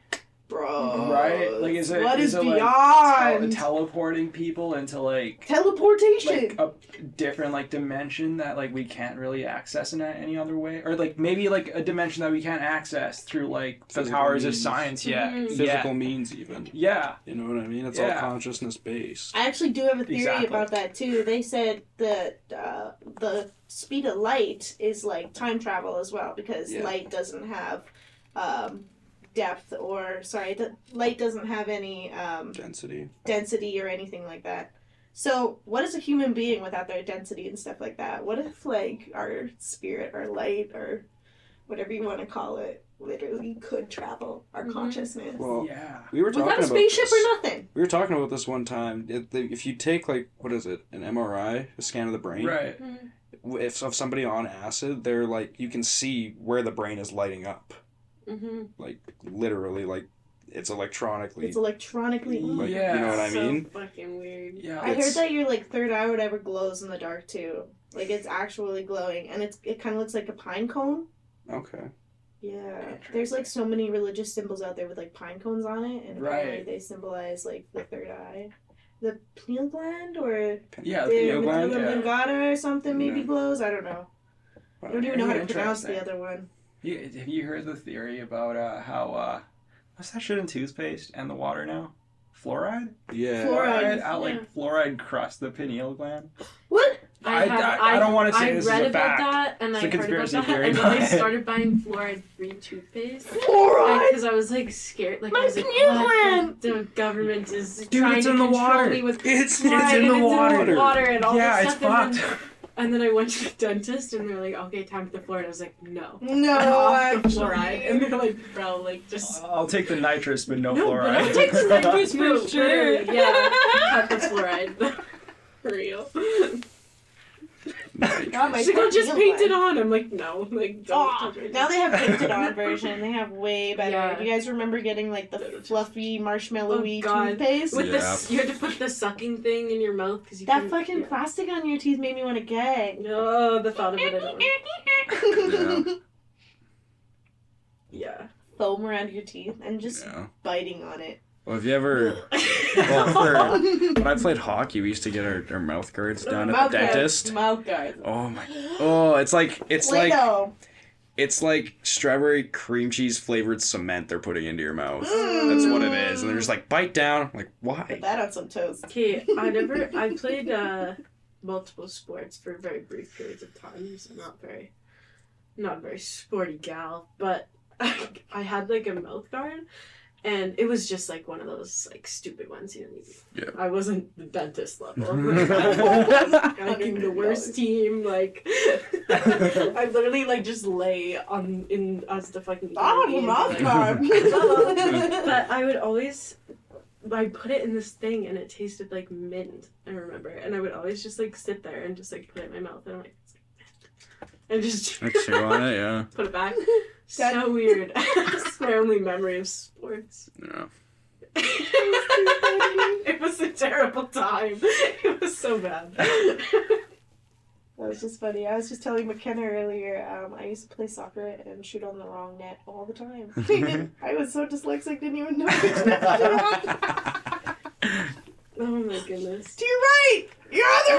Bro, Right? Like, is it- what is is, it, like, beyond Tele- teleporting people into like teleportation? like a different like dimension that like we can't really access in any other way, or like maybe like a dimension that we can't access through like the Physical powers of means. science. Yeah, Mhm. Physical yeah, means even. yeah. You know what I mean? It's Yeah. all consciousness based. I actually do have a theory Exactly. about that too. They said that uh, the speed of light is like time travel as well because Yeah. light doesn't have um, depth or sorry, the light doesn't have any um, Density. density or anything like that. So, what is a human being without their density and stuff like that? What if like our spirit or light or whatever you want to call it literally could travel our Mhm. consciousness Well, yeah. we were talking without a about spaceship this. or nothing? We were talking about this one time. If, the- if you take like what is it, an MRI, a scan of the brain, Right. if of somebody on acid, they're like you can see where the brain is lighting up, Mm-hmm. like literally, like it's electronically. It's electronically. like, Yeah. you know what I so mean? fucking weird. Yeah. I heard that your like third eye whatever glows in the dark too. Like it's actually glowing, and it's it kind of looks like a pine cone. Okay. Yeah, there's like so many religious symbols out there with like pine cones on it, and apparently Right. they symbolize like the third eye, the pineal gland or Yeah. the pineal gland, yeah. or something maybe Yeah. glows. I don't know. I don't even know how to pronounce the other one. You, have you heard the theory about uh, how uh, what's that shit in toothpaste and the water now? Fluoride. Yeah. Fluoride. How yeah. like fluoride crust the pineal gland. What? I- I- I don't wanna say I this is read a about fact. that and It's I a heard about conspiracy that, theory, and then I started buying fluoride-free toothpaste Fluoride. because I was like scared. Like My I was like, pineal gland! The, the government is Dude, trying it's to in the control water. me with It's fluoride it's in and the it's water. in the water and all Yeah, this it's stuff. And fucked. Then, and then I went to the dentist and they're like, okay, time for the fluoride. I was like, no. No, I'm off the fluoride. And they're like, bro, like just. I'll take the nitrous, but no, No, fluoride. but I'll take the nitrous For for sure. sure. Yeah, cut the fluoride. For real. God, my She's like, oh, just pineal paint it on. I'm like, no, like, don't Oh, now they have painted on version. They have way better. Yeah. Do you guys remember getting like the fluffy oh, marshmallowy Oh, toothpaste? With Yeah. this, you had to put the sucking thing in your mouth because you that fucking yeah. plastic on your teeth made me want to gag. No, the thought of it. Yeah. Yeah. Foam around your teeth and just Yeah. biting on it. Well, have you ever? Well, for when I played hockey, we used to get our, our mouth guards done at the guards. dentist. Mouth guards. Oh my! God. Oh, it's like it's like Play-Doh. it's like strawberry cream cheese flavored cement they're putting into your mouth. That's what it is, and they're just like bite down. I'm like, why? Put that on some toast. Okay, I never. I played uh, multiple sports for very brief periods of time, so not very, not a very sporty gal. But I, I had like a mouth guard, and it was just like one of those like stupid ones. You know, Yeah. I wasn't the dentist level. I mean, the worst team. Like, I literally like just lay on in as the fucking. I have a mouth be like, guard. but I would always I put it in this thing and it tasted like mint, I remember. And I would always just like sit there and just like put it in my mouth and I'm like "It's like mint." and just chew on it, yeah. put it back. That- So weird. it's my only memory of sports. Yeah. it was a terrible time. It was so bad. That was just funny. I was just telling McKenna earlier, um, I used to play soccer and shoot on the wrong net all the time. I was so dyslexic, didn't even know which net to shoot on. oh my goodness. To your right! You're on the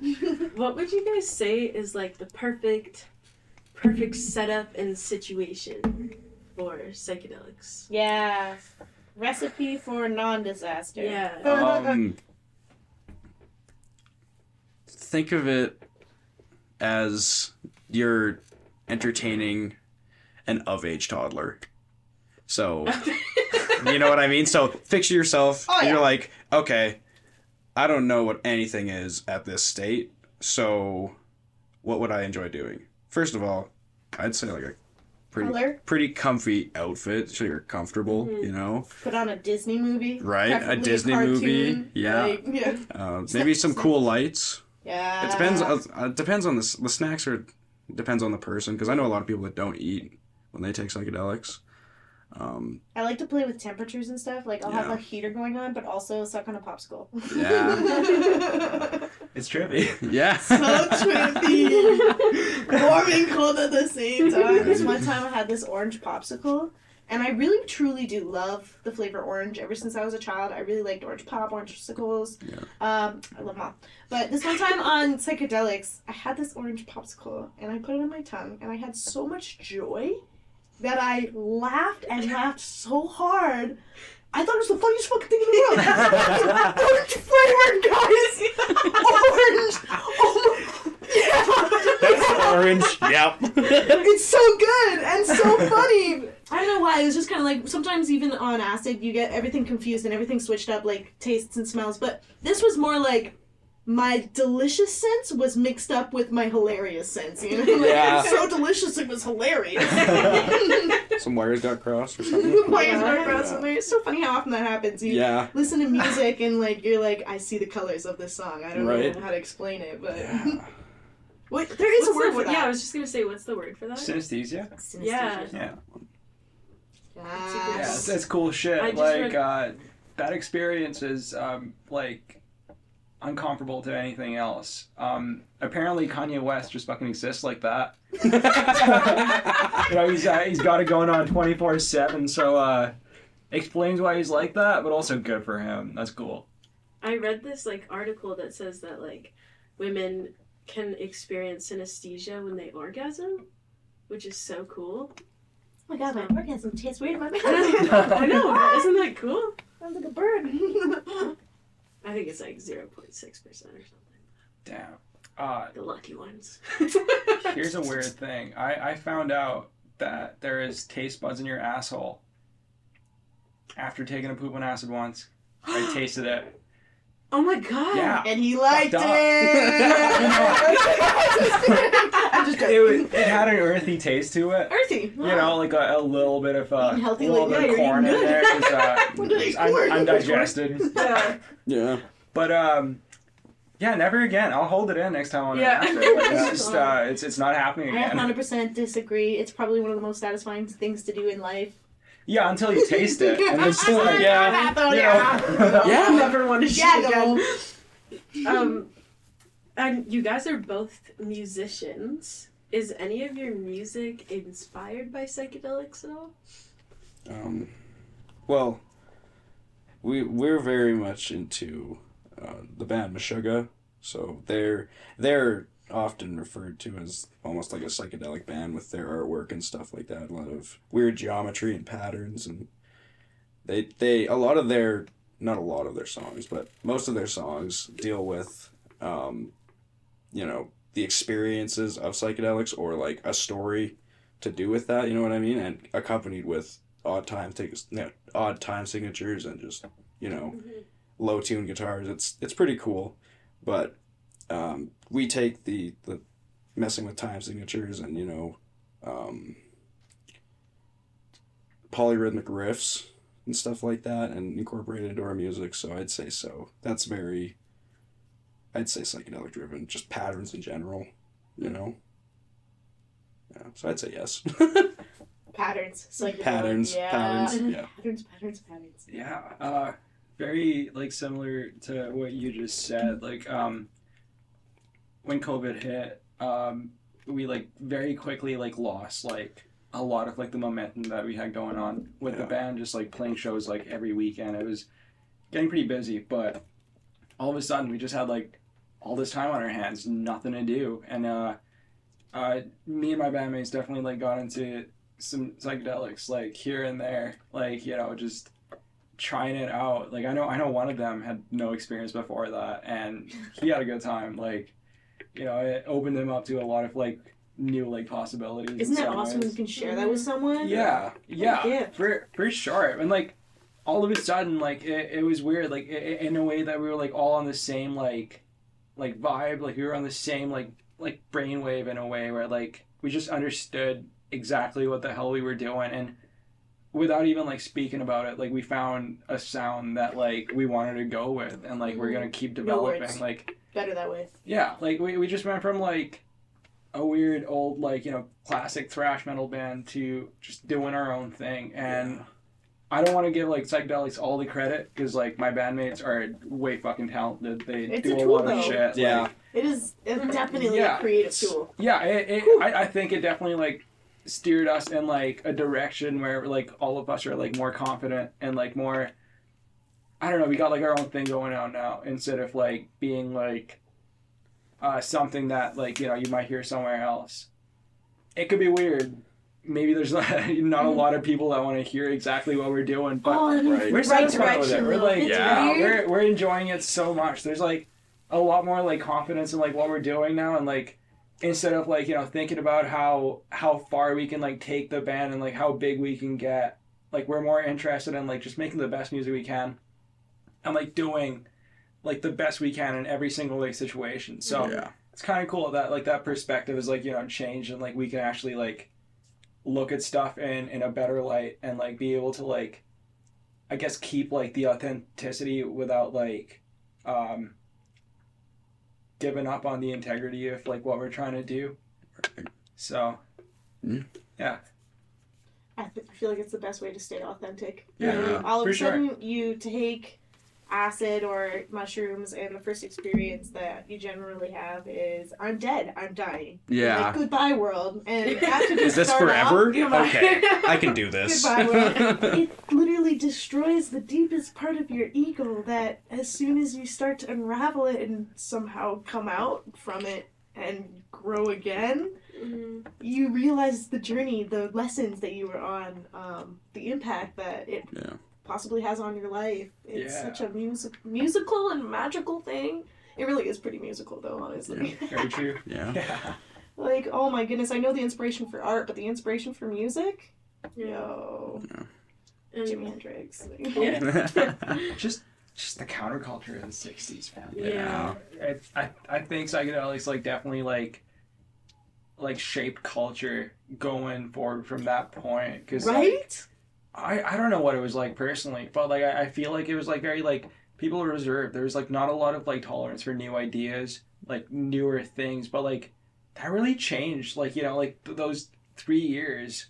right! What would you guys say is like the perfect perfect setup and situation for psychedelics. Yeah. Recipe for non-disaster. Yeah. Um, think of it as you're entertaining an of age toddler. So, you know what I mean? So, picture yourself, Oh, and yeah. you're like, okay, I don't know what anything is at this state. So, what would I enjoy doing? First of all, I'd say like a pretty Color. pretty comfy outfit so you're comfortable, Mhm. you know. Put on a Disney movie. Right, a Disney cartoon, movie, yeah. like, yeah. Uh, maybe some cool lights. Yeah. It depends. Uh, uh, it depends on the the snacks are depends on the person because I know a lot of people that don't eat when they take psychedelics. Um, I like to play with temperatures and stuff. Like I'll have a heater going on, but also suck on a popsicle. Yeah. It's trippy. yeah. so trippy. Warm and cold at the same time. This one time I had this orange popsicle, and I really truly do love the flavor orange. Ever since I was a child, I really liked orange pop, orange popsicles. Yeah. Um, I love them all. But this one time on psychedelics, I had this orange popsicle, and I put it on my tongue, and I had so much joy that I laughed and laughed so hard. I thought it was the funniest fucking thing in the world. orange flavored, guys. Orange. Oh my. Yeah. Orange. Yep. It's so good and so funny. I don't know why. It was just kind of like sometimes even on acid you get everything confused and everything switched up like tastes and smells. But this was more like my delicious sense was mixed up with my hilarious sense. You know, like, Yeah. it was so delicious it was hilarious. Some wires got crossed or something. Why is Yeah. it across from there? It's so funny how often that happens. You Yeah. listen to music and like you're like, I see the colors of this song. I don't Right. know how to explain it, but Yeah. Wait, there is What's a word the for that. Yeah, I was just gonna say, what's the word for that? Synesthesia. Yeah. Yeah. Ah. Yeah, it's, it's cool shit. I just Like read- uh, that experience is um, like uncomparable to anything else. Um, apparently, Kanye West just fucking exists like that. you know, he's uh, he's got it going on twenty four seven. So uh, explains why he's like that, but also good for him. That's cool. I read this like article that says that like women can experience synesthesia when they orgasm, which is so cool. Oh my god, my orgasm tastes weird in my mouth. I know, isn't that cool? Sounds like a bird. I think it's like zero point six percent or something. Damn. Uh, The lucky ones. Here's a weird thing. I, I found out that there is taste buds in your asshole. After taking a poop on acid once, I tasted it. Oh my god. Yeah. and he liked it. I'm just It, was- it had an earthy taste to it. Earthy. You know, like a, a little bit of uh, Eating healthy, a little like, bit yeah, of corn in there. good. 'cause, uh, What did I'm digested. Yeah. Yeah. But um, yeah, never again. I'll hold it in next time on Yeah. an acid. It's just uh, it's it's not happening I again. 100% disagree. It's probably one of the most satisfying things to do in life. Yeah, until you taste it, and it's still like Yeah. Oh, you yeah. know. Yeah. I'll never want to Yeah, shit again. Um, and you guys are both musicians. Is any of your music inspired by psychedelics at all? Um, well, we we're very much into uh, the band Meshuggah, so they're they're often referred to as almost like a psychedelic band with their artwork and stuff like that. A lot of weird geometry and patterns, and they they a lot of their not a lot of their songs, but most of their songs deal with, um, you know, the experiences of psychedelics or like a story to do with that. You know what I mean? And accompanied with odd time things, yeah, odd time signatures, and just you know low tune guitars. It's it's pretty cool, but um, we take the the messing with time signatures and you know um, polyrhythmic riffs and stuff like that and incorporate it into our music. So I'd say so. That's very I'd say psychedelic driven, just patterns in general. You know. Yeah, so I'd say yes. Patterns. Psychedelic. patterns, yeah. patterns, yeah. Patterns, patterns, patterns. Yeah, uh, very like similar to what you just said. Like um, when COVID hit, um, we like very quickly like lost like a lot of like the momentum that we had going on with the band. Just like playing shows like every weekend. It was getting pretty busy, but all of a sudden we just had like all this time on our hands, nothing to do, and uh, uh, me and my bandmates definitely like got into some psychedelics like here and there, like you know just trying it out. Like I know I know one of them had no experience before that, and he had a good time. Like you know it opened him up to a lot of like new like possibilities. Isn't that awesome ways. you can share that with someone? Yeah, yeah, gift. for for sure. And like all of a sudden, like it, it was weird, like i i- in a way that we were like all on the same like like vibe, like we were on the same like like brainwave in a way where like we just understood exactly what the hell we were doing and without even like speaking about it like we found a sound that like we wanted to go with and like we're gonna keep developing words. like Better that way. yeah, like we, we just went from like a weird old like you know classic thrash metal band to just doing our own thing and Yeah. I don't want to give like psychedelics all the credit because like my bandmates are way fucking talented. They It's do a a, lot though. of shit. Yeah. like- It is it's definitely Yeah. a creative tool. yeah. It, it, I, I think it definitely like steered us in like a direction where like all of us are like more confident and like more. I don't know. We got like our own thing going on now instead of like being like uh, something that like you know you might hear somewhere else. It could be weird. Maybe there's not, not a lot of people that want to hear exactly what we're doing, but oh, Right. we're right satisfied with it. We're like, yeah, we're we're enjoying it so much. There's like a lot more like confidence in like what we're doing now, and like instead of like you know thinking about how how far we can like take the band and like how big we can get, like we're more interested in like just making the best music we can, and like doing like the best we can in every single like situation. So Yeah. it's kind of cool that like that perspective is like you know changed and like we can actually like look at stuff in in a better light and like be able to like i guess keep like the authenticity without like um giving up on the integrity of like what we're trying to do so yeah. I, th- I feel like it's the best way to stay authentic. Yeah. You know, all of For a sure. sudden, you take acid or mushrooms, and the first experience that you generally have is, "I'm dead. I'm dying. Yeah. Like, goodbye, world." And after Is this start off- forever? Okay, I can do this. Goodbye, world. it literally destroys the deepest part of your ego that as soon as you start to unravel it and somehow come out from it and grow again Mhm. you realize the journey the lessons that you were on um, the impact that it Yeah. Possibly has on your life. It's Yeah. such a music musical and magical thing. It really is pretty musical though honestly. Very true. Yeah. yeah. Like oh my goodness i know the inspiration for art but the inspiration for music? Yeah. yo. And- jimi hendrix. Yeah. just just the counterculture of the 60s man. Yeah. it, I, I think psychedelics like definitely like like shaped culture going forward from that point because right I, I don't know what it was like personally but like I, I feel like it was like very like people were reserved there was like not a lot of like tolerance for new ideas like newer things but like that really changed like you know like th- those three years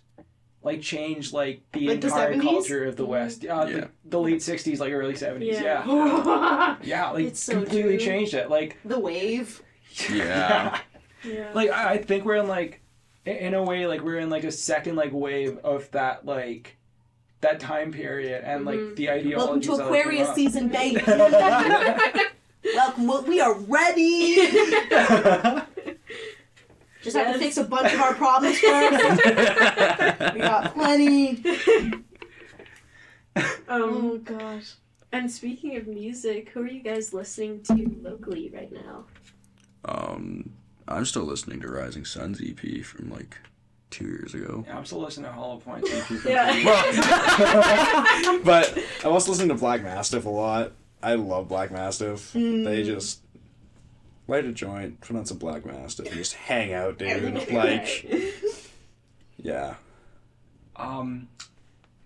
like changed like the Like the entire 70s? culture of the west uh, Yeah. the, the late 60s like early 70s Yeah. yeah yeah, like It's so completely true. changed it like the wave Yeah. Yeah. like I, I think we're in like i- in a way like we're in like a second like wave of that like that time period and like Mhm. the ideologies welcome to aquarius season babe up. welcome we are ready just have to fix a bunch of our problems first we got plenty oh um, gosh and speaking of music, who are you guys listening to locally right now? um, I'm still listening to Rising Suns EP from like two years ago. Yeah, I'm still listening to Hollow Point. Yeah. but I also listen to Black Mastiff a lot. I love Black Mastiff. Mm. They just light a joint, put on some Black Mastiff, and just hang out, dude. Like, right. yeah. um,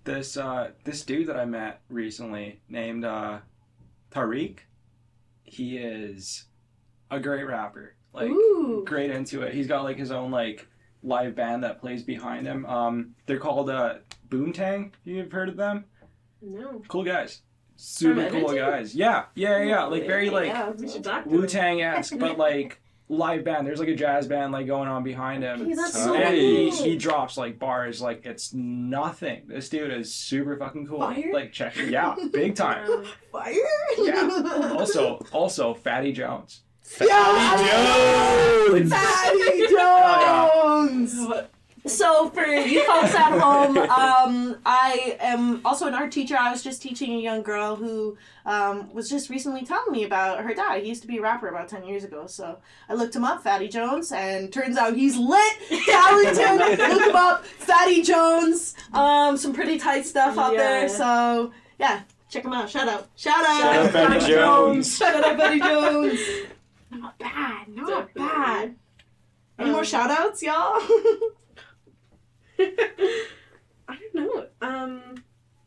this uh, this dude that I met recently named uh, Tariq. He is a great rapper. Like Ooh. great into it. He's got like his own like live band that plays behind him. Um, they're called uh, Boomtang. You've heard of them? No. Cool guys. Super cool guys. Yeah, yeah, yeah. Like very like yeah, We should talk to Wu. Tang esque, but like live band. There's like a jazz band like going on behind him. Hey, that's so and he, he drops like bars like it's nothing. This dude is super fucking cool. Fire? Like check yeah, big time. Fire? Yeah. Also, also Fatty Jones. Fatty Jones! Fatty Jones! So for you folks at home, um, I am also an art teacher. I was just teaching a young girl who um, was just recently telling me about her dad. He used to be a rapper about ten years ago. So I looked him up, Fatty Jones, and turns out he's lit, talented. Look him up, Fatty Jones. Um, some pretty tight stuff out there. So yeah, check him out. Shout out, shout out, Shout out Fatty Jones. Shout out Fatty Jones. Not bad, not Definitely. bad. Any more Um, shout outs, y'all? I don't know. Um,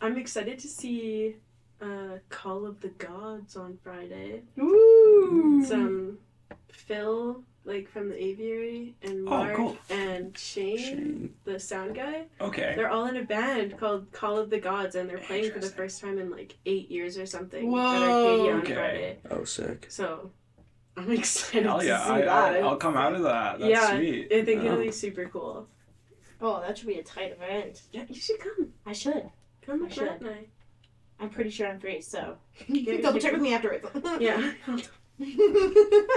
I'm excited to see uh, Call of the Gods on Friday. Ooh. Some Phil, like from the Aviary, and Oh, Mark cool. and Shane, Shane. the sound guy. Okay. They're all in a band called Call of the Gods, and they're playing for the first time in like eight years or something Whoa. at Arcadia on Okay. Friday. Oh, sick. So I'm excited Hell to yeah! see I, that. I'll, I'll come out of that. That's yeah, sweet. I think Yeah. it'll be super cool. Oh, that should be a tight event. Yeah, you should come. I should. Come I with should. Matt and I. I'm pretty sure I'm free, so Yeah, you can double check with me afterwards. Yeah,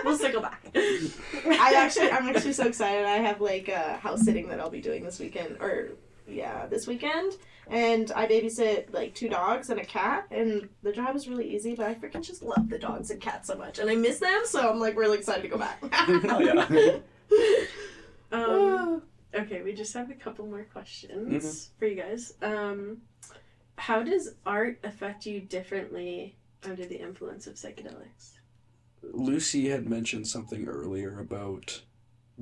we'll circle back. I actually, I'm actually so excited. I have like a house sitting that I'll be doing this weekend, or yeah, this weekend. And I babysit like two dogs and a cat, and the job is really easy. But I freaking just love the dogs and cats so much, and I miss them. So I'm like really excited to go back. Hell yeah. Um, okay, we just have a couple more questions Mm-hmm. for you guys. Um, how does art affect you differently under the influence of psychedelics? Lucy had mentioned something earlier about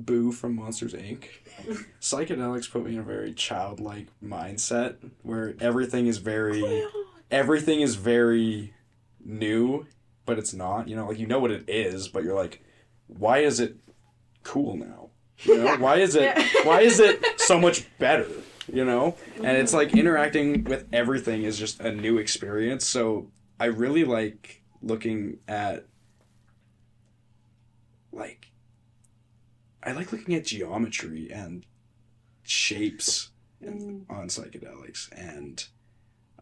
Boo from Monsters Inc. Psychedelics put me in a very childlike mindset where everything is very everything is very new, but it's not. You know, like you know what it is, but you're like, why is it cool now? You know, why is it why is it so much better? You know? And it's like interacting with everything is just a new experience. So I really like looking at like I like looking at geometry and shapes and, on psychedelics and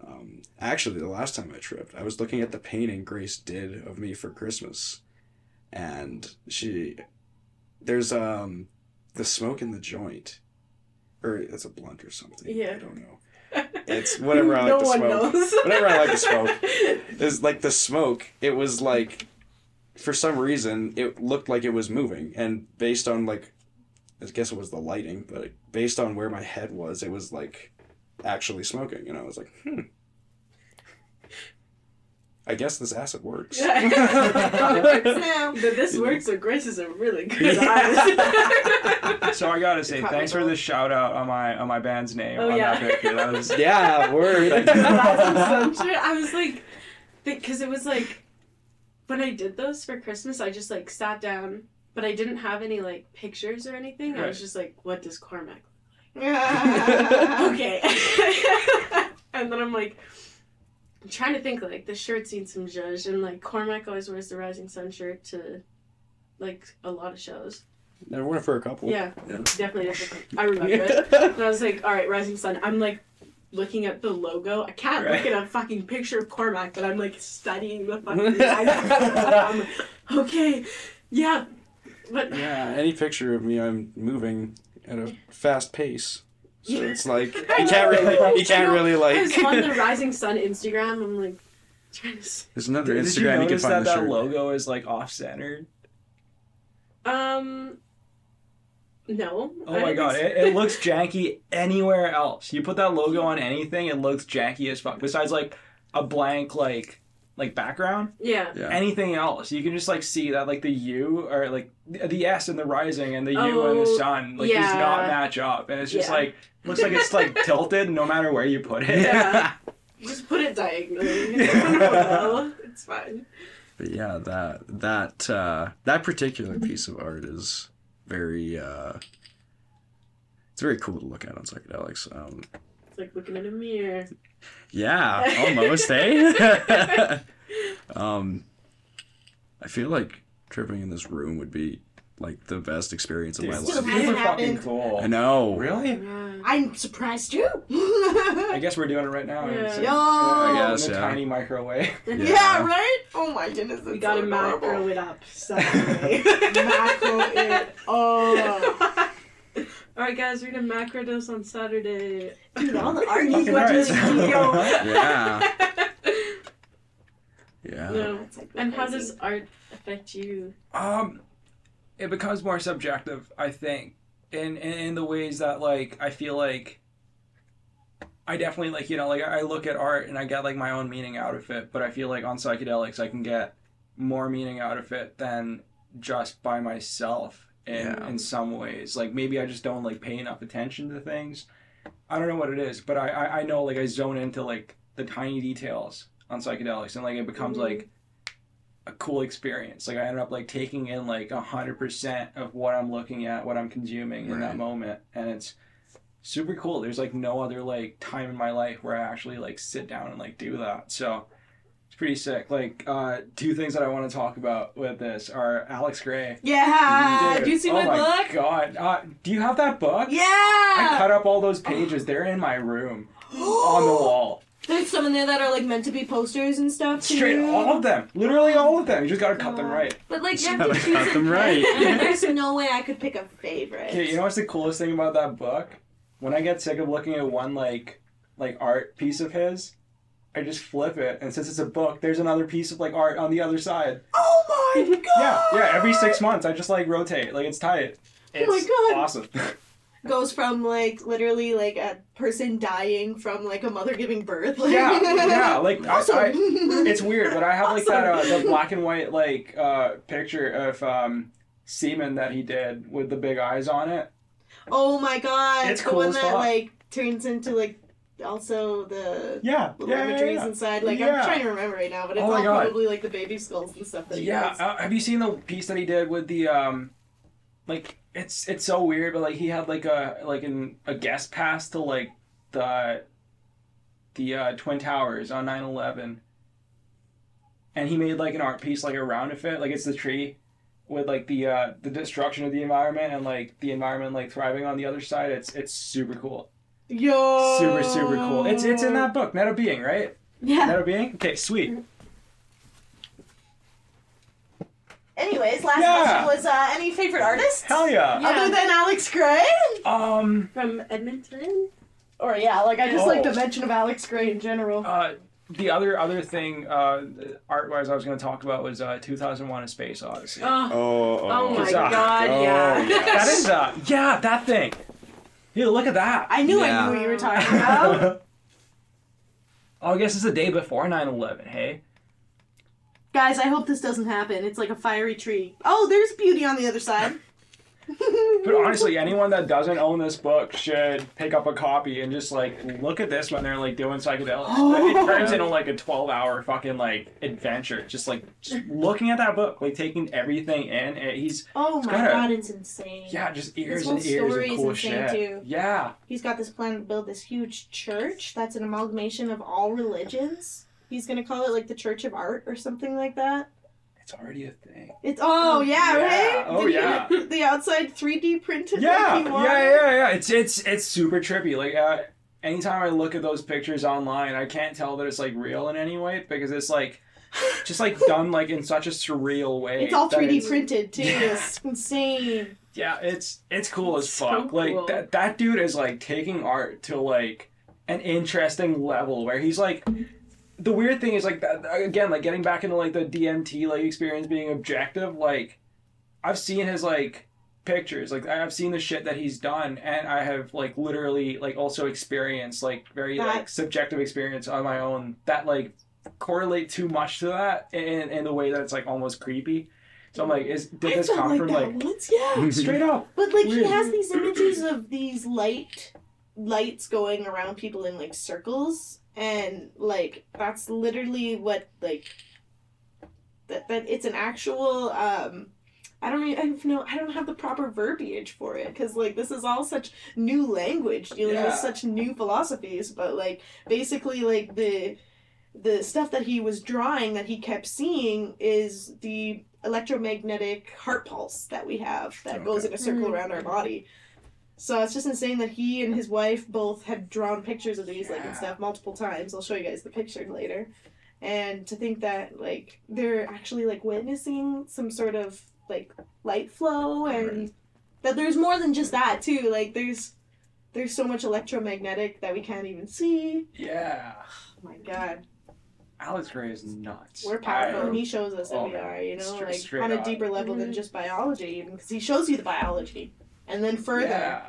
um, actually the last time I tripped I was looking at the painting Grace did of me for Christmas and she there's um the smoke in the joint or it's a blunt or something Yeah. I don't know It's whatever I like no to smoke. knows. Whatever I like to smoke. is like the smoke it was like for some reason it looked like it was moving. And based on like i guess it was the lighting but based on where my head was it was like actually smoking. And i was like hmm. I guess this acid works. Now. But this works, so Grace is a really good Yeah. So I gotta say, thanks for the shout out on my on my band's name. Oh, on yeah. that picture. That was yeah word. I'm sure I was like, because it was like, when I did those for Christmas, I just like sat down, but I didn't have any like pictures or anything. I was just like, what does Cormac okay. okay. and then I'm like, I'm trying to think like the shirt's seen some judge and like Cormac always wears the Rising Sun shirt to like a lot of shows. never went for a couple Yeah, Yeah. definitely, definitely. I remember it. And I was like, all right, Rising Sun. I'm like looking at the logo. I can't Right. look at a fucking picture of Cormac, but I'm like studying the fucking design. Like, okay, yeah. But yeah any picture of me i'm moving at a fast pace so Yeah. it's like you can't really you can't really I was like on the Rising Sun Instagram. I'm like trying to. s- there's another Did you instagram you, can notice find that the that shirt logo is like off centered? Um. No. Oh I my god, it, it looks janky anywhere else. You put that logo on anything, it looks janky as fuck. Besides like a blank like like background, yeah. yeah anything else, you can just like see that like the U or like the, the S and the rising and the U and the Oh, sun like does yeah. not match up, and it's just Yeah. like looks like it's like tilted no matter where you put it. Yeah. Just put it diagonally. Well, it's fine. But yeah, that that uh, that particular piece of art is very uh, it's very cool to look at on psychedelics. Um, It's like looking in a mirror. yeah, almost, eh? um, I feel like tripping in this room would be like the best experience of Dude, my life. hasn't super fucking happened. cool. I know. Really? Yeah. I'm surprised too. I I guess we're doing it right now. Yeah. It's, Yo! I guess, in a yeah. tiny microwave. Yeah. right? Oh my goodness. we it's gotta so macro adorable. it up Saturday. Macro it. Oh. All right, guys, we're gonna macro dose on Saturday. Dude, all the art you Fucking went to the yo. Yeah. Yeah. No. Like And how does art affect you? Um, it becomes more subjective, I think, in, in in the ways that like I feel like I definitely like you know like I look at art and I get like my own meaning out of it, but I feel like on psychedelics I can get more meaning out of it than just by myself in Yeah. in some ways. Like maybe I just don't like pay enough attention to things. I don't know what it is, but I I, I know like I zone into like the tiny details on psychedelics and like it becomes Mhm. like a cool experience. Like I ended up like taking in like a hundred percent of what I'm looking at, what I'm consuming in that moment, and it's super cool. There's like no other like time in my life where I actually like sit down and like do that. So it's pretty sick. Like uh, two things that I want to talk about with this are Alex Grey. Yeah. Dude, Do you see oh my, book? God, uh, do you have that book? Yeah. I cut up all those pages. They're in my room on the wall. There's some in there that are like meant to be posters and stuff. Too. Straight, all of them. Literally all of them. You just gotta cut them right. But like you have Gotta choose cut a them right. and There's no way I could pick a favorite. Okay, you know what's the coolest thing about that book? When I get sick of looking at one like like art piece of his, I just flip it, and since it's a book, there's another piece of like art on the other side. Oh my god. Yeah, yeah. Every six months, I just like rotate. Like it's tight. Oh my It's God. awesome. Goes from like literally like a person dying from like a mother giving birth. Like, yeah, yeah. Like I, Awesome. I, it's weird, but I have like that uh, the black and white like uh, picture of um, semen that he did with the big eyes on it. oh my god. It's the cool one that fuck. like turns into like also the Yeah, little yeah, yeah, imageries yeah. inside. Like Yeah. I'm trying to remember right now, but it's Oh all God. probably like the baby skulls and stuff that Yeah, uh, have you seen the piece that he did with the um, like it's it's so weird, but like he had like a like an a guest pass to like the the uh, twin towers on 9-11. and he made like an art piece like around it, like it's the tree with like the uh the destruction of the environment and like the environment like thriving on the other side. It's it's super cool, Yo. super super cool. It's it's in that book, Net of Being, right? Yeah. Net of Being. Okay, sweet. Anyways, last Yeah. question was uh, any favorite artists? Hell yeah. Yeah. Other than Alex Grey? Um. From Edmonton? Or yeah, like I just Oh. like the mention of Alex Grey in general. Uh, the other other thing, uh, art wise, I was going to talk about was uh, 2001: A Space Odyssey. Oh, Oh, oh my It's, uh, god, oh, yeah. yeah. That is uh, yeah, that thing. Dude, look at that. I knew Yeah. I knew what you were talking about. oh, I guess it's the day before 9/11. Hey. Guys, I hope this doesn't happen. It's like a fiery tree. Oh, there's beauty on the other side. But honestly, anyone that doesn't own this book should pick up a copy and just like look at this when they're like doing psychedelics. it turns into like a twelve-hour fucking like adventure. Just like just looking at that book, like taking everything in. And he's oh my god, it's insane. yeah, just ears and ears of cool shit. too. Yeah, He's got this plan to build this huge church that's an amalgamation of all religions. He's gonna call it like the Church of Art or something like that. it's already a thing. It's oh yeah, Yeah. right. Oh, you- yeah. the outside 3D printed. Yeah, like yeah, yeah, yeah. It's it's it's super trippy. Like uh, anytime I look at those pictures online, I can't tell that it's like real in any way because it's like just like done like in such a surreal way. It's all 3D it's- printed too. Yeah. It's insane. Yeah, it's it's cool as So fuck. Like cool. that that dude is like taking art to like an interesting level where he's like the weird thing is like that again like getting back into like the DMT like experience being objective like I've seen his like pictures like I've seen the shit that he's done and I have like literally like also experienced like very like subjective experience on my own that like correlate too much to that in in the way that it's like almost creepy. So I'm like, is did I this come like from like once, yeah. straight up? But like he has these images of these light lights going around people in like circles and like that's literally what like that that it's an actual um I don't even I don't know I don't have the proper verbiage for it because like this is all such new language dealing Yeah. with such new philosophies but like basically like the the stuff that he was drawing that he kept seeing is the electromagnetic heart pulse that we have that goes in a circle Mm. around our body. So it's just insane that he and his wife both have drawn pictures of these like and stuff multiple times. I'll show you guys the picture later. And to think that like they're actually like witnessing some sort of like light flow and that there's more than just that too. Like there's there's so much electromagnetic that we can't even see. Yeah. Oh my god. Alex Grey is nuts. We're powerful. I- and he shows us that Oh, we are, you know, Straight- like straight on a up. deeper level than Mhm. just biology, even because he shows you the biology, and then further. Yeah.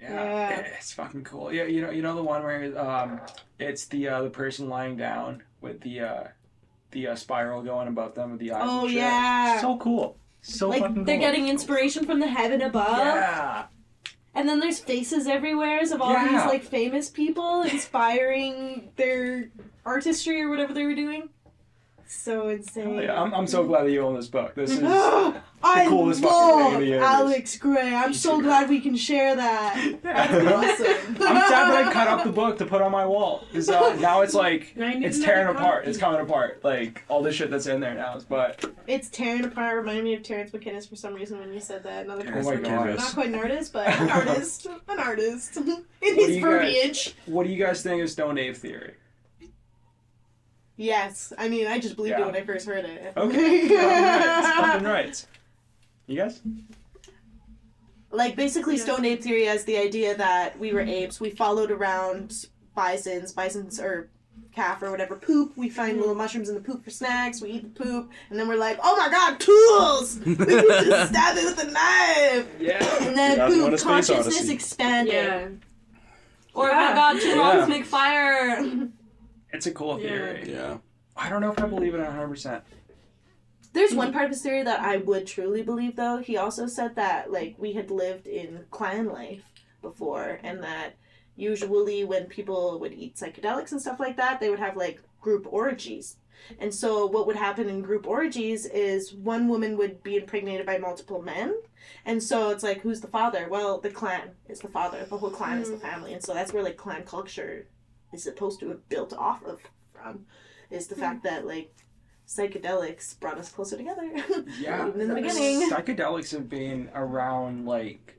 Yeah. Yeah. It's fucking cool. Yeah, you know, you know the one where um, it's the uh, the person lying down with the uh, the uh, spiral going above them with the eyes. Oh yeah. So cool. So like fucking they're getting inspiration from the heaven above, Yeah. and then there's faces everywhere of all these like famous people inspiring their artistry or whatever they were doing. So insane. Hell yeah. I'm, I'm so glad that you own this book. This is I coolest fucking thing in love the universe. Alex Grey. I'm so glad we can share that. That's I'm sad that I cut up the book to put on my wall because uh, now it's like I need it's another tearing apart. It's coming apart. Like all the shit that's in there now. But It's tearing apart. Reminded me of Terence McKenna for some reason when you said that. Another Terence person, McKenna. not quite an artist, but an artist, an artist in do his you guys- verbiage. what do you guys think of Stone Ape theory? Yes, I mean I just believed Yeah. it when I first heard it. Okay, fucking right. Right. You guys? Like basically, Yeah. Stone Ape theory has the idea that we were apes. We followed around bisons, bisons or calf or whatever poop. We find mm-hmm. little mushrooms in the poop for snacks. We eat the poop, and then we're like, oh my god, tools! We can just stab it with a knife. Yeah. And then Yeah, if boom, consciousness odyssey. expanded. Yeah. Or oh Yeah. my god, two Yeah. wrongs make fire. It's a cool theory. Yeah. I don't know if I believe it 100%. There's one part of his theory that I would truly believe, though. He also said that like we had lived in clan life before, and that usually when people would eat psychedelics and stuff like that, they would have like group orgies. And so what would happen in group orgies is one woman would be impregnated by multiple men. And so it's like who's the father? Well, the clan is the father. The whole clan is the hmm. family. And so that's where like clan culture is supposed to have built off of from is the fact that like psychedelics brought us closer together. Yeah. Even in the beginning. Psychedelics have been around, like,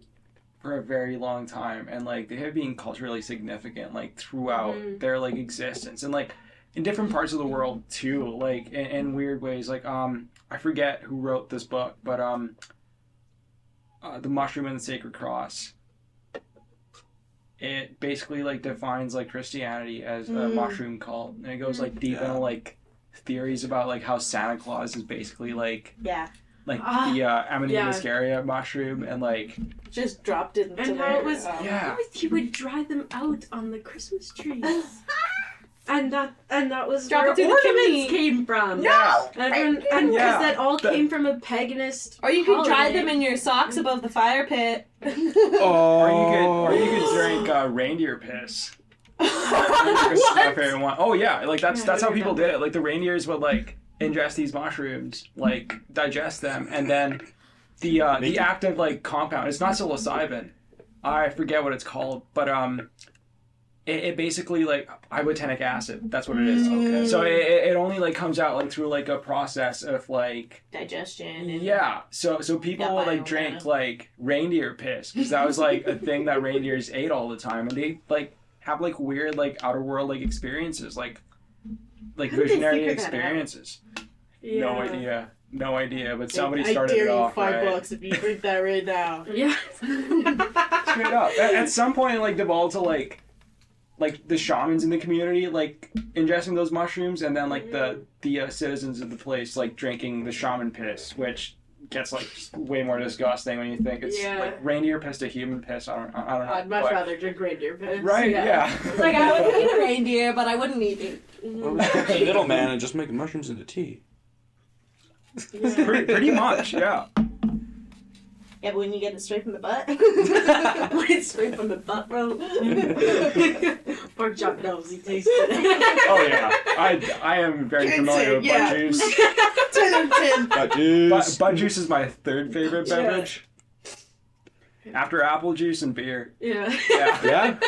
for a very long time. And, like, they have been culturally significant, like, throughout Mhm. their, like, existence. And, like, in different parts of the world, too. Like, in, in weird ways. Like, um, I forget who wrote this book, but, um, uh, The Mushroom and the Sacred Cross. It basically like defines like Christianity as a Mm. mushroom cult, and it goes like deep Yeah. into like theories about like how Santa Claus is basically like yeah. like Ah, the uh, Amanita yeah. muscaria mushroom, and like Just dropped it into And how it was- um, yeah, He would dry them out on the Christmas trees. and that and that was Drop where it through the chimney. ornaments came from. yeah, And and because Yeah. that all That- came from a paganist. Or you could dry holiday. them in your socks above the fire pit. Oh. or you could or you could drink uh, reindeer piss. That's my favorite one. Oh yeah, like that's Yeah, that's how people remember. did it. Like the reindeers would like ingest these mushrooms, like digest them, and then the uh, the active like compound. It's not psilocybin. I forget what it's called, but um, it, it basically like ibotenic acid. That's what it is. Mm. Okay. So it, it it only like comes out like through like a process of like Digestion. And yeah. So so people Yeah, would like biomana. drink like reindeer piss because that was like a thing that reindeers ate all the time, and they like have like weird like outer world like experiences, like like How visionary figure that out? experiences. Yeah. No idea. No idea. But somebody I started dare it you off. five right? bucks if you drink that right now. Yeah. Straight up. At, at some point, it like devolved to like like the shamans in the community like ingesting those mushrooms, and then like the the uh, citizens of the place like drinking the shaman piss, which gets like way more disgusting when you think it's Yeah. like reindeer piss to human piss. I don't I don't know. I'd much but- rather drink reindeer piss. Right? Yeah. Like I would eat a reindeer, but I wouldn't eat it. What was the middleman and just making mushrooms into tea? pretty, pretty much. Yeah. Yeah, but when you get it straight from the butt. It's straight from the butt, bro. Pork chop knows he tastes it. Oh yeah. I I am very Can't familiar say, with yeah. bud juice. ten out of ten. That is. Bud, bud juice is my third favorite Yeah. beverage. After apple juice and beer. yeah. Yeah. Yeah. Have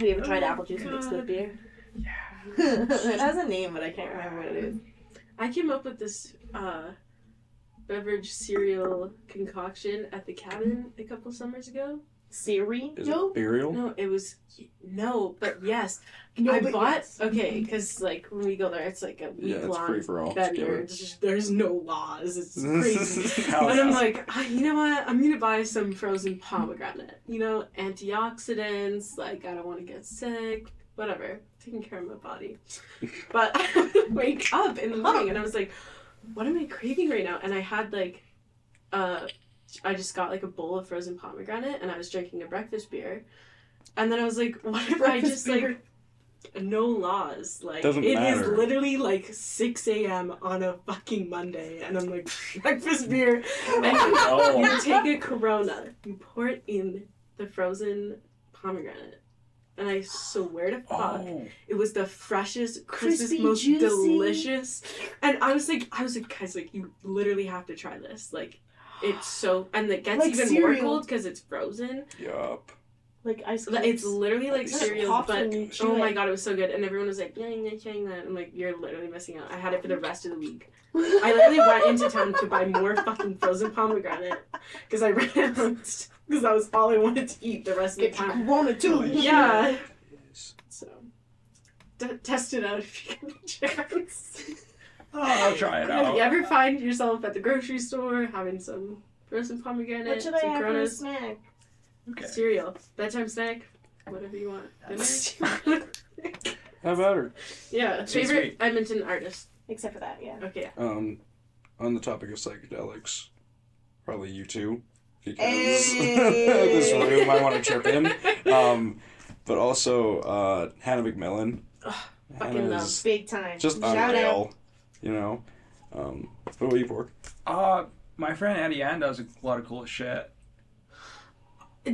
you ever Oh tried my apple juice mixed God. with beer? Yeah. it has a name, but I can't remember what it is. I came up with this uh, beverage cereal concoction at the cabin a couple summers ago. Cereal? Is No. it burial? No, it was no, but yes, No, I but bought yes. okay because like when we go there, it's like a week Yeah, it's long free for all. bender. Just- There's no laws. It's crazy. And I'm like, "Ah, you know what? I'm gonna buy some frozen pomegranate. You know, antioxidants. Like, I don't want to get sick. Whatever. Taking care of my body. But I would wake up in the morning and I was like, what am I craving right now? And I had like, uh, I just got like a bowl of frozen pomegranate and I was drinking a breakfast beer. And then I was like, what if I just beer. like no laws. Like Doesn't it is matter. literally like six a.m. on a fucking Monday, and I'm like breakfast beer. And Oh. you take a Corona, you pour it in the frozen pomegranate, and I swear to fuck, Oh. it was the freshest, crispest, Crispy, most juicy. delicious. And I was like, I was like, guys, like you literally have to try this. Like, it's so, and it gets Like even cereal. more cold because it's frozen. Yup. Like ice Like, It's literally like It cereal, but when you chew oh my god, it was so good. And everyone was like, yeah, yeah, yeah, that. I'm like, you're literally missing out. I had it for the rest of the week. I literally went into town to buy more fucking frozen pomegranate because I ran out because that was all I wanted to eat the rest of the Get your time. Corona too. Yeah. So, d- test it out if you get a chance. Oh, I'll try it If out. you ever find yourself at the grocery store having some frozen pomegranate, What should I some have for a snack? Okay. cereal, bedtime snack, whatever you want. Dinner? How about her? yeah, Sweet, favorite sweet. Edmonton artist. Except for that, yeah. Okay. Um, on the topic of psychedelics, probably you two, because Hey. this room I want to trip in. Um, but also uh, Hannah McMillan. Ugh, fucking Hannah's Big time. just Shout out. unreal, you know. Um, what about you, Pork? Uh, my friend Eddie Ann does a lot of cool shit.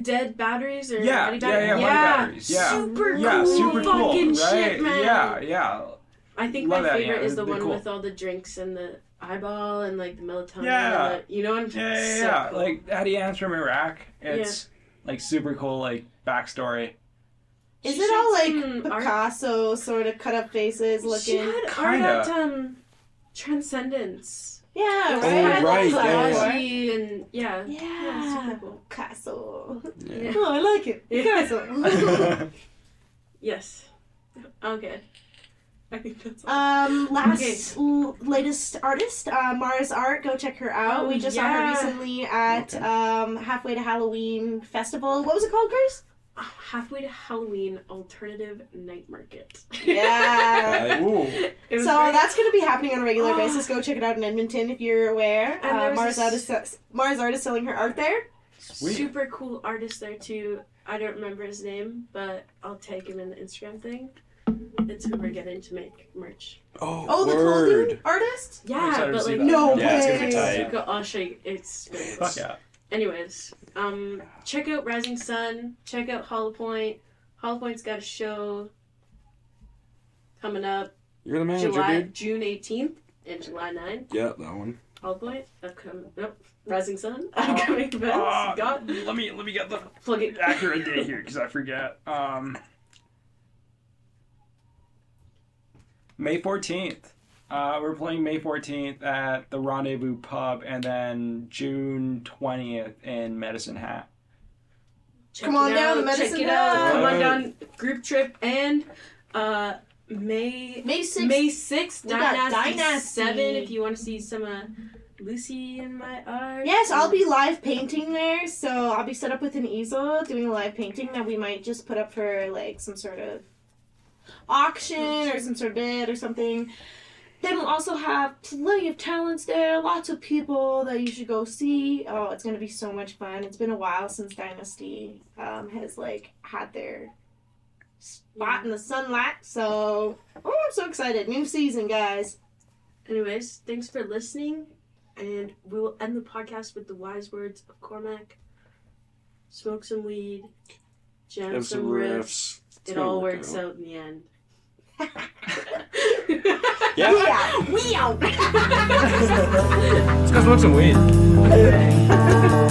Dead batteries or Yeah, Honey yeah, yeah, batteries? Honey Batteries, yeah. super Yeah, cool super cool, fucking right? shit, man. Yeah, yeah. I think Love my that, favorite yeah, is the it'd one cool. with all the drinks and the eyeball and like the melatonin. Yeah. The, you know what I'm Yeah, yeah, so yeah. cool. Like Eddie Ann's from Iraq. It's like super cool, like backstory. Is She it all like showed some art- Picasso sort of cut up faces looking? She had Kinda. art at um, Transcendence. Yeah, right. kind of Oh, right, like yeah, yeah. and yeah. Yeah. Yeah, super cool. Picasso. Yeah. Oh, I like it. Yeah. Picasso. Yes. Okay. I think that's all. Um, last l- latest artist, uh, Mars Art. Go check her out. Oh, we just saw her recently at Okay. um halfway to Halloween festival. What was it called, Grace? Ah, Halfway to Halloween alternative night market. Yeah. Ooh. It was so very- that's going to be happening on a regular Oh. basis. Go check it out in Edmonton if you're aware. And Uh, Mars this- Art is Mars Art is selling her art there. Sweet. super cool artist there too. I don't remember his name, but I'll tag him in the Instagram thing. It's who we're getting to make merch. Oh, Oh, the word. clothing artist. Yeah, excited to but see like that. No Yeah, it's gonna be way. tight. Go- I'll show you. It's great. Fuck yeah. Anyways, um, check out Rising Sun. Check out Hollow Point. Hollow Point's got a show coming up You're the manager, July dude. June eighteenth and July 9th. Yeah, that one. Hollow Point. Upcoming. Nope. Rising Sun. Upcoming events. Uh, Got let me let me get the plug it. accurate date here because I forget. Um, May fourteenth. Uh, we're playing May fourteenth at the Rendezvous Pub, and then June twentieth in Medicine Hat. Check Come on it down to Medicine Check it out. Hat. Come on down. Group trip and uh May May sixth. May sixth. We got Dynasty, Dynasty. seven. If you want to see some uh, Lucy and my art. Yes, I'll be live painting there. So I'll be set up with an easel doing a live painting that we might just put up for like some sort of auction or some sort of bid or something. Then we'll also have plenty of talents there, lots of people that you should go see. Oh, it's gonna be so much fun. It's been a while since Dynasty um, has like had their spot in the sunlight. So oh, I'm so excited! New season, guys. Anyways, thanks for listening, and we will end the podcast with the wise words of Cormac. Smoke some weed, jam Have some some riffs. riffs. It's It all work works out in the end. Yeah. We out. We out. Let's go smoke some weed. Okay.